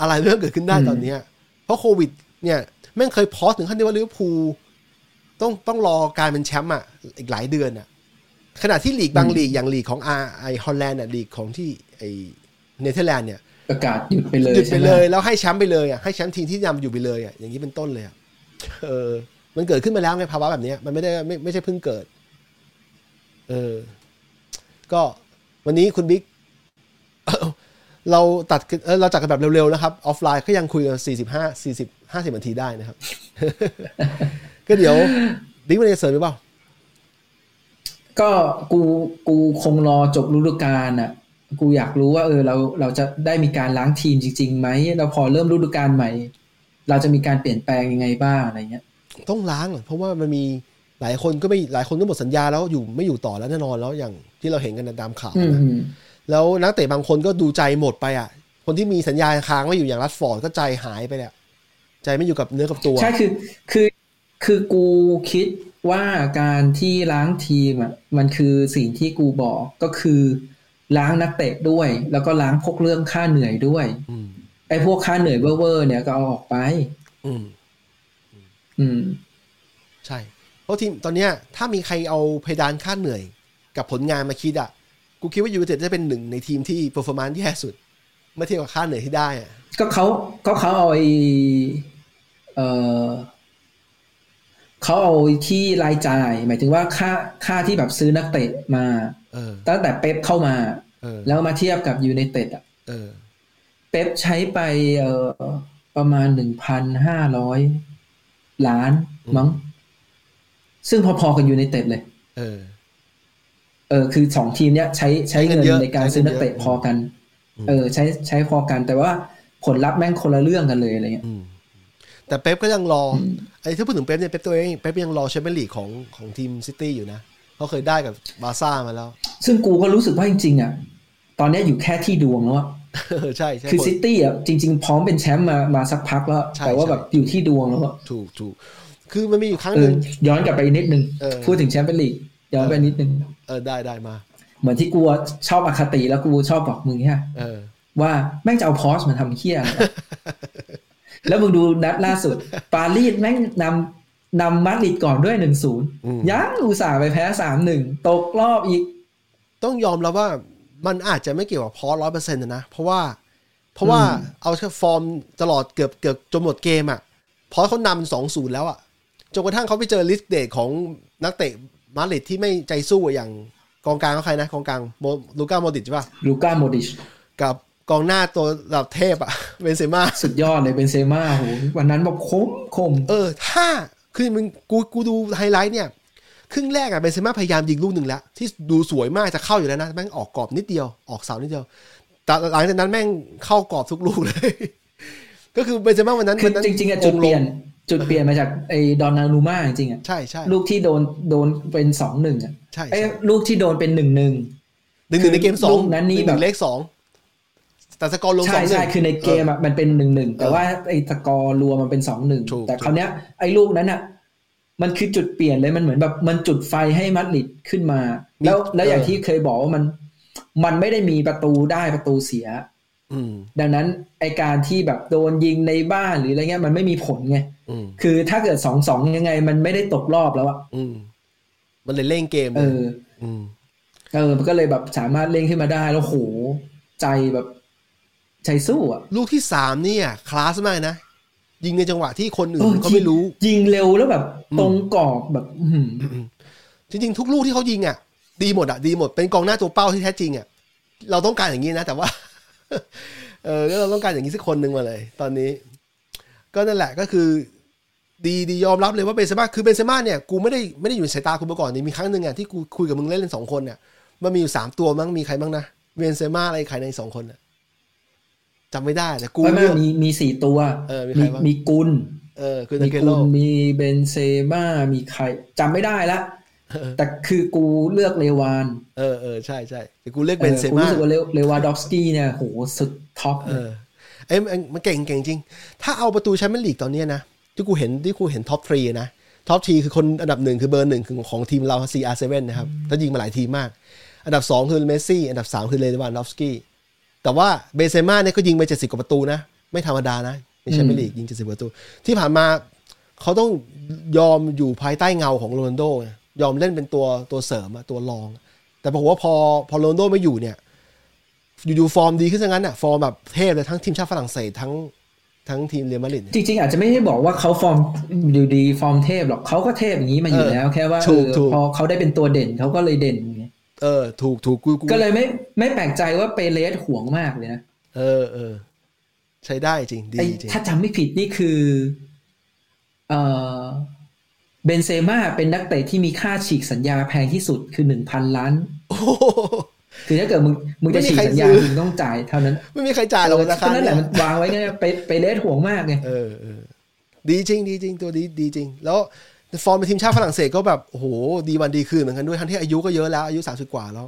อะไรเรื่องเกิดขึ้นได้ตอนเนี้ย เพราะโควิด เนี่ยแม่งเคยพอสถึงขั้นที่ว่าลิเวอร์พูลต้องต้องรอการเป็นแชมป์อะอีกหลายเดือนอะขณะที่ลีกบางลีกอย่างลีกของอาไอฮอลแลนด์อะลีกของที่ไอเนเธอร์แลนด์เนี่ย ประกาศหยุดไปเลยหยุดไปใช่ไหมเลย แล้วให้แชมป์ไปเลยอะให้แชมป์ทีมที่นำอยู่ไปเลยอะอย่างนี้เป็นต้นเลยอะเออ มันเกิดขึ้นมาแล้วในภาวะแบบเนี้ยมันไม่ได้ไม่ไม่ใช่เพิ่งเกิด เออ ก็วันนี้คุณบิ๊กเราตัดเออเราจัดกันแบบเร็วๆนะครับ ออฟไลน์ก็ยังคุยกันสี่สิบห้าสี่สิบห้าสิบนาทีได้นะครับ ก็เดี๋ยวบิ๊กมันจะเสริมหรือเปล่าก็กูกูคงรอจบฤดูกาลอะ กูอยากรู้ว่า เออเราเราจะได้มีการล้างทีมจริงๆไหมเราพอเริ่มฤดูกาลใหม่ เราจะมีการเปลี่ยนแปลงยังไงบ้างอะไรเงี้ย ต้องล้างอะเพราะว่ามันมีหลายคนก็ไม่หลายคนก็หมดสัญญาแล้วอยู่ไม่อยู่ต่อแล้วแน่นอนแล้วอย่างที่เราเห็นกันตามข่าวอืมนะอืมแล้วนักเตะบางคนก็ดูใจหมดไปอะ คนที่มีสัญญาค้างไว้อยู่อย่างรัดฟอร์ดก็ใจหายไปแหละใจไม่อยู่กับเนื้อกับตัว ใช่คือคือคือกูคิดว่าการที่ล้างทีมอะมันคือสิ่งที่กูบอกก็คือ ล้างนักเตะด้วย แล้วก็ล้างพวกเรื่องค่าเหนื่อยด้วยอืมไอ้พวกค่าเหนื่อยเวอร์ๆเนี่ยก็เอาออกไป อืม อืม ใช่ เพราะทีมตอนเนี้ย ถ้ามีใครเอาเพดานค่าเหนื่อย กับผลงานมาคิดอะ กูคิดว่ายูไนเต็ดจะเป็นหนึ่งในทีมที่ performance แย่สุด เมื่อเทียบกับค่าเหนื่อยที่ได้อะ ก็เขาก็เขาเอาไอ้เออเขาเอาที่รายจ่าย หมายถึงว่าค่าค่าที่แบบซื้อนักเตะมาเออ ตั้งแต่เป๊ปเข้ามาเออแล้วมาเทียบกับยูไนเต็ดอะเออเป๊ปใช้ไปเอ่อประมาณหนึ่งพันห้าร้อยล้านมั้ง ซึ่งพอๆกับยูไนเต็ดเลยเออเออคือสองทีมเนี้ยใช้ใช้เงินใช้เงินเยอะในการซื้อนักเตะใช้เงินเยอะพอกันอืมเออ ใช้ใช้พอกันแต่ว่าผลลัพธ์แม่งคนละเรื่องกันเลยอะไรเงี้ยอืมแต่เป๊ปก็ยังรออมไอ้ที่พูดถึงเป๊ปเนี่ยเป๊ปตัวเองเป๊ปยังรอแชมเปี้ยนลีกของของทีมซิตี้อยู่นะ เขาเคยได้กับบาร์ซ่ามาแล้ว ซึ่งกูก็รู้สึกว่าจริงๆอะตอนเนี้ยอยู่แค่ที่ดวงแล้วอะเออใช่ใช่คือผลซิตี้อะจริง ๆ พร้อมเป็นแชมป์มามาสักพักแล้วใช่แต่ว่าใช่แบบอยู่ที่ดวงแล้วอะถูกถูกคือมันมีอยู่ครั้งเอหอนึ่งย้อนกลับไปนิดนึงเออพูดถึงแชมเปี้ยนลีกย้อนไปนิดนึง เออได้ได้มา เหมือนที่กูชอบอคติแล้วกูชอบบอกมึงเนี่ยเออว่าแม่งจะเอาพอสมาทำเคี้ยอะไรวะแล้วมึงดูนัดล่าสุด ปารีสแม่งนำ นำมาดริดก่อนด้วยหนึ่งศูนย์อืมยังอุตส่าห์ไปแพ้สามหนึ่งตกรอบอีก ต้องยอมแล้วว่ามันอาจจะไม่เกี่ยวกับพอร้อยเปอร์เซ็นต์นะ เพราะว่า เพราะว่าเอาแค่ฟอร์มตลอดเกือบเกือบจนหมดเกมอะ พอเขานำสองศูนย์แล้วอะจนกระทั่งเขาไปเจอลิสต์เดทของนักเตะมาดริดที่ไม่ใจสู้อย่างกองกลางเขาใครนะกองกลางโมลูก้าโมดริชใช่ป่ะลูก้าโมดริชกับกองหน้าตัวระดับเทพอะเบนเซม่าสุดยอดเลยเบนเซม่าโหวันนั้นแบบคมคม เออ ถ้า คือมึงกูกูดูไฮไลท์เนี่ย ครึ่งแรกอะเบนเซม่าพยายามยิงลูกหนึ่งแล้ว ที่ดูสวยมากจะเข้าอยู่แล้วนะแม่งออกกรอบนิดเดียวออกเสานิดเดียว แต่หลังจากนั้นแม่งเข้ากรอบทุกลูกเลย ก็คือเบนเซม่าวันนั้นคือวันนั้นจริงๆอะจุดงเปลี่ยนจุดเปลี่ยนมาจากไอ้ดอนนารูมาจริงๆอะใช่ใช่ลูกที่โดนโดนเป็นสองหนึ่งอะใช่ไอ้ใช่ลูกที่โดนเป็นหนึ่งหนึ่งหนึ่งหนึ่งในเกมสองลูกนั้นนี่หงหงแบบเลขสอง แต่สกอร์ลงสใช่องหนึ่งใช่คือในเกมอะมันเป็นหนึ่งหนึ่งแต่ว่าไอ้สกอร์รวมมันเป็นสองหนึ่งถูกแต่คราวเนี้ยไอ้ลูกนั้นอะมันคือจุดเปลี่ยนเลยมันเหมือนแบบมันจุดไฟให้มัดริดขึ้นมา แล้วแล้วอย่างที่เคยบอกว่ามัน มันไม่ได้มีประตูได้ประตูเสียอืมดังนั้นไอการที่แบบโดนยิงในบ้านหรืออะไรเงี้ยมันไม่มีผลไงอืมคือถ้าเกิดสองสองยังไง มันไม่ได้ตกรอบแล้วอะอืมมันเลยเล่นเกม เอเลยออืมเออ มันก็เลยแบบสามารถเล่นขึ้นมาได้แล้วโหใจแบบ ใจสู้อะ ลูกที่สามเนี่ยคลาสมากนะ ยิงในจังหวะที่คนอื่เอนอเขาไม่รู้ ยิงเร็วแล้วแบบตรงกรอบแบบอื้อหือจริงๆ ทุกลูกที่เขายิงอะ ดีหมดอะดีหมดเป็นกองหน้าตัวเป้าที่แท้จริงอะเราต้องการอย่างนี้นะ แต่ว่า เออก็เราต้องการอย่างนี้สักคนหนึ่งมาเลย ตอนนี้ ก็นั่นแหละก็คือ ดีดียอมรับเลยว่าเบนเซม่าคือเบนเซม่าเนี่ยกูไม่ได้ไม่ได้อยู่ในสายตาคุณมาก่อนนี่มีครั้งหนึ่งอะที่กูคุยกับมึงเล่นเล่นสองคนเนี่ยมันมีอยู่สามตัวมั้งมีใครบ้างนะเบนเซม่าอะไรใครในสองคนอะ จำไม่ได้แต่กูไม่ไม่เลือกมีมีสี่ตัวเออมีใครบ้างมีกุลเออคือมีตาเกกุโลลมีเบนเซม่ามีใครจำไม่ได้ละแต่คือกูเลือกเลวาน เออเออใช่ใช่แต่กูเลือกเออเบนเซม่ารู้สึกว่าเลวเลวานดอฟสกี้เนี่ยโหสุด top เออเอ้ยมันมันเก่งเก่งจริง ถ้าเอาประตูแชมเปี้ยนลีกตอนเนี้ยนะ ที่กูเห็นที่กูเห็น top three นะ top three คือคนอันดับหนึ่งคือเบอร์หนึ่งคือของทีมเรา CR7 นะครับแล้วยิงมาหลายทีมมาก อันดับสองคือเมสซี่ อันดับสามคือเลวานดอฟสกี้ แต่ว่าเบนเซม่าเนี่ยก็ยิงไปเจ็ดสิบกว่าประตูนะ ไม่ธรรมดานะในแชมเปี้ยนลีกยิงเจ็ดสิบประตู ที่ผ่านมาเขาต้องยอมอยู่ภายใต้เงาของโรนัลโดไงยอมเล่นเป็นตัวตัวเสริมอะตัวรอง แต่บอกว่าพอพอโรนัลโดไม่อยู่เนี่ย อยู่ๆฟอร์มดีขึ้นซะงั้นอะฟอร์มแบบเทพเลยทั้งทีมชาติฝรั่งเศสทั้งทั้งทีมเรอัลมาดริดจริงๆ อาจจะไม่ได้บอกว่าเขาฟอร์มอยู่ดีฟอร์มเทพหรอกเขาก็เทพอย่างนี้มาอยู่เออแล้ว แค่ว่าถูกเออถูกพอเขาได้เป็นตัวเด่นเขาก็เลยเด่นไงเออถูกถูกกูกูก็เลยไม่ ไม่แปลกใจว่าเปเรสห่วงมากเลยนะ เออเออใช้ได้จริง ดีไอ้จริง ถ้าจำไม่ผิดนี่คือ เออเบนเซม่าเป็นนักเตะที่มีค่าฉีกสัญญาแพงที่สุดคือหนึ่งพันล้านโอ้โหคือถ้าเกิดมึงมึงจะไม่มีฉีกใครสัญญาซื้อมึงต้องจ่ายเท่านั้น ไม่มีใครจ่ายหรอกราคาก็นั่นแหเนี่ละยมันวางไว้ไงไปไปเลสห่วงมากไงเออเออดีจริง ดีจริง ตัวดีดีจริง แล้วฟอร์มเป็นทีมชาติฝรั่งเศสก็แบบโอ้โหดีวันดีคืนเหมือนกันด้วยทั้งที่อายุก็เยอะแล้วอายุสามสิบกว่าแล้ว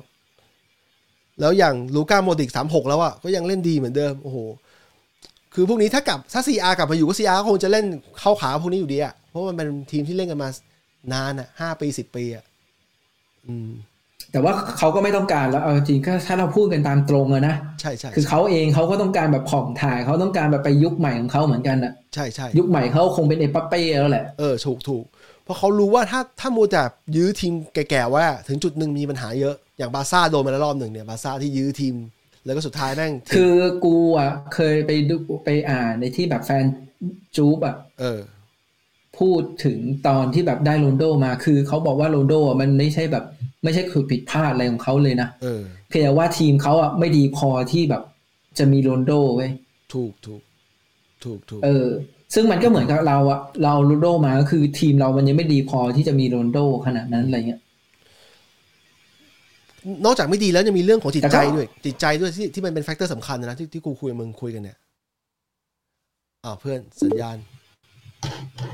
แล้วอย่างลูก้าโมดริกสามหกแล้วอะก็ยังเล่นดีเหมือนเดิมโอ้โหคือพวกนี้ถ้ากลับถ้า CR กลับมาอยู่ก็ CR ก็คงจะเล่นเข้าขาพวกนี้อยู่ดีอะเพราะมันเป็นทีมที่เล่นกันมานานอะห้าปีสิบปีอะอืมแต่ว่าเขาก็ไม่ต้องการแล้วเอาจริงก็ถ้าเราพูดกันตามตรงอะนะใช่ใช่คือเขาเองเขาก็ต้องการแบบผ่องถ่ายเขาต้องการแบบไปยุคใหม่ของเขาเหมือนกันอะใช่ใช่ยุคใหม่เขาคงเป็นเอปัปเป้แล้วแหละเออถูกถูกเพราะเขารู้ว่าถ้าถ้ามัวแต่ยื้อทีมแก่ๆว่าถึงจุดหนึ่งมีปัญหาเยอะ อย่างบาร์ซ่าโดนมาแล้วรอบหนึ่งเนี่ยบาร์ซ่าที่ยื้อทีม แล้วก็สุดท้ายแม่งทีมคือกูอะเคยไปดูไปอ่านในที่แบบแฟนยูเว่อะเออ พูดถึงตอนที่แบบได้โรนัลโดมาคือเขาบอกว่าโรนัลโดอะมันไม่ใช่แบบ ไม่ใช่คือผิดพลาดอะไรของเขาเลยนะเออเพียงแต่ว่าทีมเขาอะไม่ดีพอที่แบบ จะมีโรนัลโดเว้ยถูกถูกถูกถูกเออ ซึ่งมันก็เหมือนกับเราอะเราโรนัลโดมาก็คือทีมเรามันยังไม่ดีพอที่จะมีโรนัลโดขนาดนั้นอะไรเงี้ย นอกจากไม่ดีแล้วยังมีเรื่องของจิตใจแต่ก็ด้วย จิตใจด้วยที่ที่มันเป็น factor สำคัญนะที่ที่กูคุยกับมึงคุยกันเนี่ยอ้าวเพื่อนสัญญาณ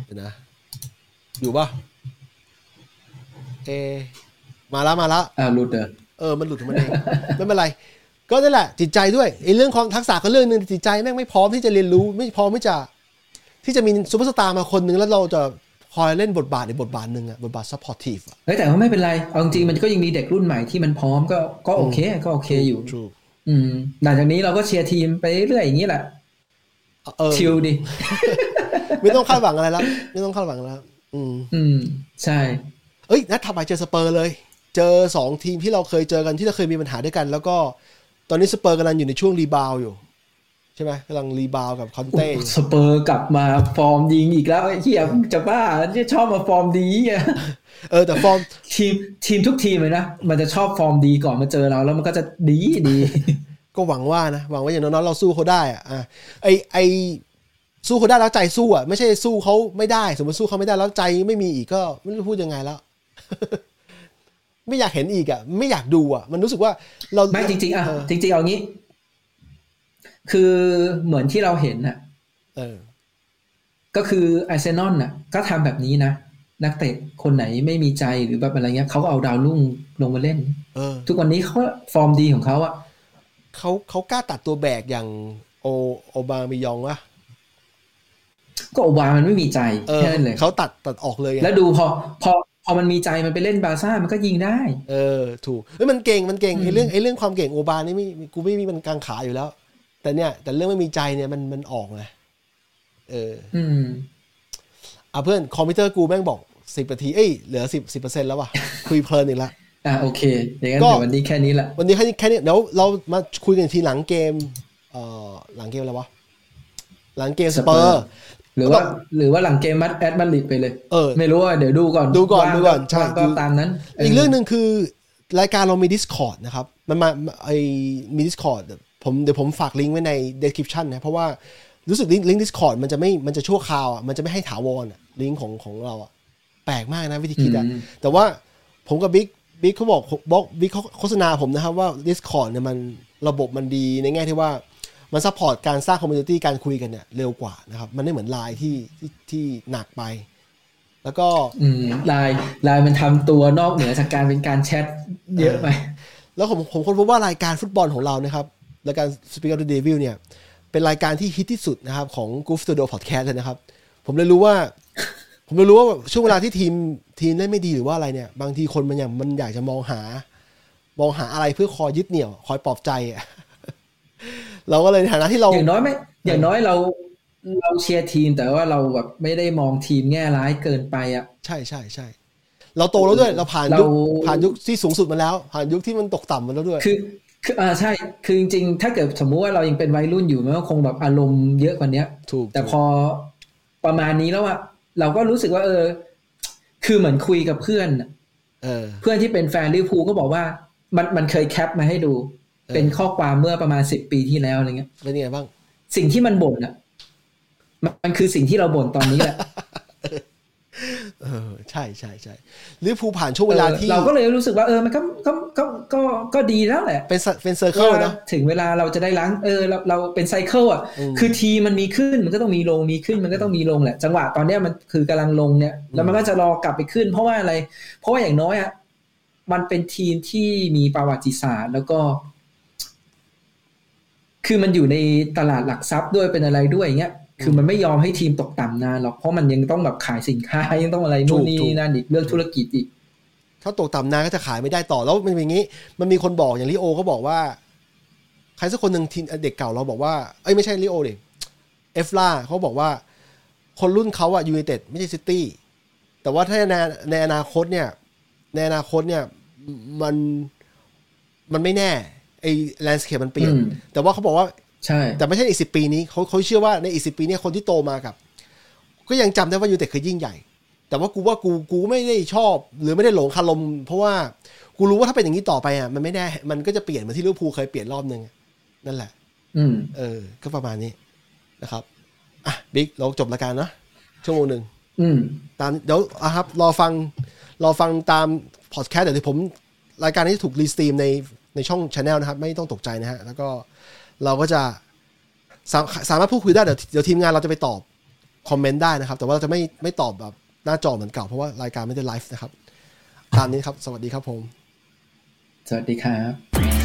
เดี๋ยวนะ อยู่ปะเอะมาละมาละอ่ารูดเดอร์เออมันหลุดของมันเองไม่เป็นไร ก็นั่นแหละ จิตใจด้วยไอ้เรื่องของทักษะก็เรื่องหนึ่งจิตใจแม่งไม่พร้อมที่จะเรียนรู้ ไม่พร้อมที่จะ ที่จะมีซูเปอร์สตาร์มาคนหนึ่งแล้วเราจะ คอยเล่นบทบาทในบทบาทหนึ่งอะบทบาท supportive อะเฮ้ยแต่ว่าไม่เป็นไรเอาจริงๆมันก็ยังมีเด็กรุ่นใหม่ที่มันพร้อมก็ก็โอเคก็โอเคอยู่ True อืมหลังจากนี้เราก็เชียร์ทีมไปเรื่อยๆอย่างนี้แหละเออ chill ดิ ไม่ต้องคาดหวังอะไรแล้ว ไม่ต้องคาดหวังแล้ว อืม อืม ใช่ เอ้ยนัดถัดไปเจอสเปอร์เลย เจอสองทีมที่เราเคยเจอกันที่เราเคยมีปัญหาด้วยกัน แล้วก็ตอนนี้สเปอร์กำลังอยู่ในช่วง rebound อยู่ ใช่ไหมกำลัง rebound กับคอนเต้สเปอร์กลับมาฟอร์มยิงอีกแล้วไอ้เหี้ยจะบ้าที่ชอบมาฟอร์มดีอะเออแต่ฟอร์มทีมทีมทุกทีมเลยนะ มันจะชอบฟอร์มดีก่อนมาเจอเรา แล้วมันก็จะดีดี ก็หวังว่านะ หวังว่าอย่างน้อยๆเราสู้เขาได้อะอะไอไอสู้เขาได้แล้วใจสู้อะไม่ใช่สู้เขาไม่ได้ สมมติสู้เขาไม่ได้แล้วใจไม่มีอีกก็ไม่รู้พูดยังไงแล้วไม่อยากเห็นอีกอะ ไม่อยากดูอะ มันรู้สึกว่าเราไม่จริงๆอะเออจริงๆเอางี้ คือเหมือนที่เราเห็นน่ะเออก็คืออาร์เซนอลน่ะ ก็ทำแบบนี้นะนักเตะคนไหนไม่มีใจหรือแบบอะไรเงี้ยเขาก็เอาดาวรุ่งลงมาเล่นเออทุกวันนี้เขาก็ฟอร์มดีของเขาอะเขาเขากล้าตัดตัวแบกอย่างโอโอบามิยองวะก็โอบามันไม่มีใจเออแค่นั้นเลยเขาตัดตัดออกเลยไงแล้วดูพอพอพอมันมีใจมันไปเล่นบาร์ซ่ามันก็ยิงได้ เออ ถูกเฮ้ยมันเก่งมันเก่งอืมไอ้เรื่องไอ้เรื่องความเก่งโอบานี่ไม่กูไม่มีมันกังขาอยู่แล้ว แต่เนี่ย แต่เรื่องไม่มีใจเนี่ยมันมันออกไงเออ อืมอะเพื่อนคอมพิวเตอร์กูแม่งบอกสิบนาทีเอ้ยเหลือสิบสิบเปอร์เซ็นต์แล้วว่ะ คุยเพลินอีกละอะโอเคอย่างนั้นก็เดี๋ยววันนี้แค่นี้แหละวันนี้แค่นี้แค่นี้เดี๋ยวเรามาคุยกันอีกทีหลังเกม เอ่อหลังเกมอะไรวะหลังเกมสเปอ Spurs ร์หรือว่าหรือว่าหลังเกมมัดแอดมาดริดไปเลยเออไม่รู้ว่าเดี๋ยวดูก่อนดูก่อนว่างดูก่อนใช่ว่างก็ดูตามนั้น อีกเรื่องหนึ่งคือ รายการเรามี Discord นะครับ มันมาไอมี Discord ผมเดี๋ยวผมฝากลิงก์ไว้ใน description นะ เพราะว่ารู้สึกลิงก์ลิงก์ Discord มันจะไม่มันจะชั่วคราวอะมันจะไม่ให้ถาวรอะลิงก์ของของเราอะแปลกมากนะวิธีคิดอะอืมแต่ว่าผมกับบิ๊กบิ๊กเขาบอกบอกบิ๊กเขาโฆษณาผมนะครับว่า Discord เนี่ยมันระบบมันดีในแง่ที่ว่ามัน support การสร้าง community การคุยกันเนี่ยเร็วกว่านะครับ มันไม่เหมือนไลน์ที่ที่ที่หนักไป แล้วก็อืมไลน์ไลน์มันทำตัวนอกเหนือจากการเป็นการแชทเยอะไป แล้วผมผมค้นพบว่ารายการฟุตบอลของเรานะครับ รายการ Speak of the Devil เนี่ย เป็นรายการที่ฮิตที่สุดนะครับ ของ Goof Studio Podcast เลยนะครับ ผมเลยรู้ว่า ผมเลยรู้ว่าช่วงเวลาที่ทีมทีมเล่นไม่ดีหรือว่าอะไรเนี่ย บางทีคนมันอยากมันอยากจะมองหา มองหาอะไรเพื่อคอยยึดเหนี่ยว คอยปลอบใจอะเราก็เลยในฐานะที่เราอย่างน้อยไม่อย่างน้อยเราเราเชียร์ทีมแต่ว่าเราแบบไม่ได้มองทีมแง่ร้ายเกินไปอะ ใช่ใช่ใช่เราโตแล้วด้วย เราผ่านยุคเราผ่านยุคที่สูงสุดมาแล้ว ผ่านยุคที่มันตกต่ำมาแล้วด้วย คือ คืออ่าใช่ คือจริงๆ ถ้าเกิดสมมุติว่าเรายังเป็นวัยรุ่นอยู่มันก็คงแบบอารมณ์เยอะกว่าเนี้ยถูก แต่พอประมาณนี้แล้วอะเราก็รู้สึกว่า เออ คือเหมือนคุยกับเพื่อนน่ะเออ เพื่อนที่เป็นแฟนลิเวอร์พูลก็บอกว่า มันมันเคย cap มาให้ดูเออเป็นข้อความเมื่อประมาณสิบปีที่แล้วอะไรเงี้ยเป็นยังไงบ้าง สิ่งที่มันบ่นอะมันมันคือสิ่งที่เราบ่นตอนนี้แหละ เออใช่ใช่ใช่ลิเวอร์พูลผ่านช่วงเวลาที่ออเราก็เลยรู้สึกว่าเออมันก็ก็ก็ก็ก็ดีแล้วแหละ เป็นเป็นเซอร์เคิลว่าเนาะถึงเวลาเราจะได้ล้างเออเราเราเป็นไซเคิลอะอืมคือทีมันมีขึ้นมันก็ต้องมีลงมีขึ้นมันก็ต้องมีลงแหละ จังหวะตอนเนี้ยมันคือกำลังลงเนี่ยแล้วมันก็จะรอกลับไปขึ้น เพราะว่าอะไร เพราะว่าอย่างน้อยอะมันเป็นทีมที่มีประวัติศาสตร์แล้วก็ คือมันอยู่ในตลาดหลักทรัพย์ด้วยเป็นอะไรด้วยอย่างเงี้ย คือมันไม่ยอมให้ทีมตกต่ำนานหรอกเพราะมันยังต้องแบบขายสินค้ายังต้องอะไรนู่นนี่นั่นอีกเรื่องธุรกิจอีก ถ้าตกต่ำนานก็จะขายไม่ได้ต่อแล้วมันเป็นอย่างนี้ มันมีคนบอกอย่างริโอก็บอกว่า ใครสักคนหนึ่งทีมเด็กเก่าเราบอกว่าเอ้ยไม่ใช่ริโอเด็กเอฟร่าเขาบอกว่า คนรุ่นเขาอะยูไนเต็ดไม่ใช่ซิตี้แต่ว่าถ้าในในอนาคตเนี่ยในอนาคตเนี่ยมันมันไม่แน่ไอ้ landscape มันเปลี่ยนอืมแต่ว่าเขาบอกว่า ใช่ แต่ไม่ใช่อีกสิบปีนี้เขาเขาเชื่อว่าในอีกสิบปีเนี้คนที่โตมากับ ก็ยังจำได้ว่ายูไนเต็ดเคยยิ่งใหญ่ แต่ว่ากูว่ากูกูไม่ได้ชอบ หรือไม่ได้หลงคารม เพราะว่ากูรู้ว่าถ้าเป็นอย่างนี้ต่อไปอะมันไม่แน่มันก็จะเปลี่ยนเหมือนที่ลิเวอร์พูลเคยเปลี่ยนรอบนึงนั่นแหละ อืม เออ ก็ประมาณนี้นะครับอะบิ๊กเราจบรายการนะชั่วโมงหนึ่งอืม ตามเดี๋ยวอะครับ รอฟังรอฟังตามพอดแคสต์เดี๋ยวผม รายการนี้ถูกรีสตรีมในในช่องช anel นะครับ ไม่ต้องตกใจนะฮะ แล้วก็ เราก็จะสาสามารถพูดคุยได้เดี๋ยวเดี๋ยวทีมงานเราจะไปตอบคอมเมนต์ได้นะครับ แต่ว่าเราจะไม่ไม่ตอบแบบหน้าจอเหมือนเก่าเพราะว่ารายการไม่ได้ไลฟ์นะครับ ตามนี้ครับ สวัสดีครับผม สวัสดีครับ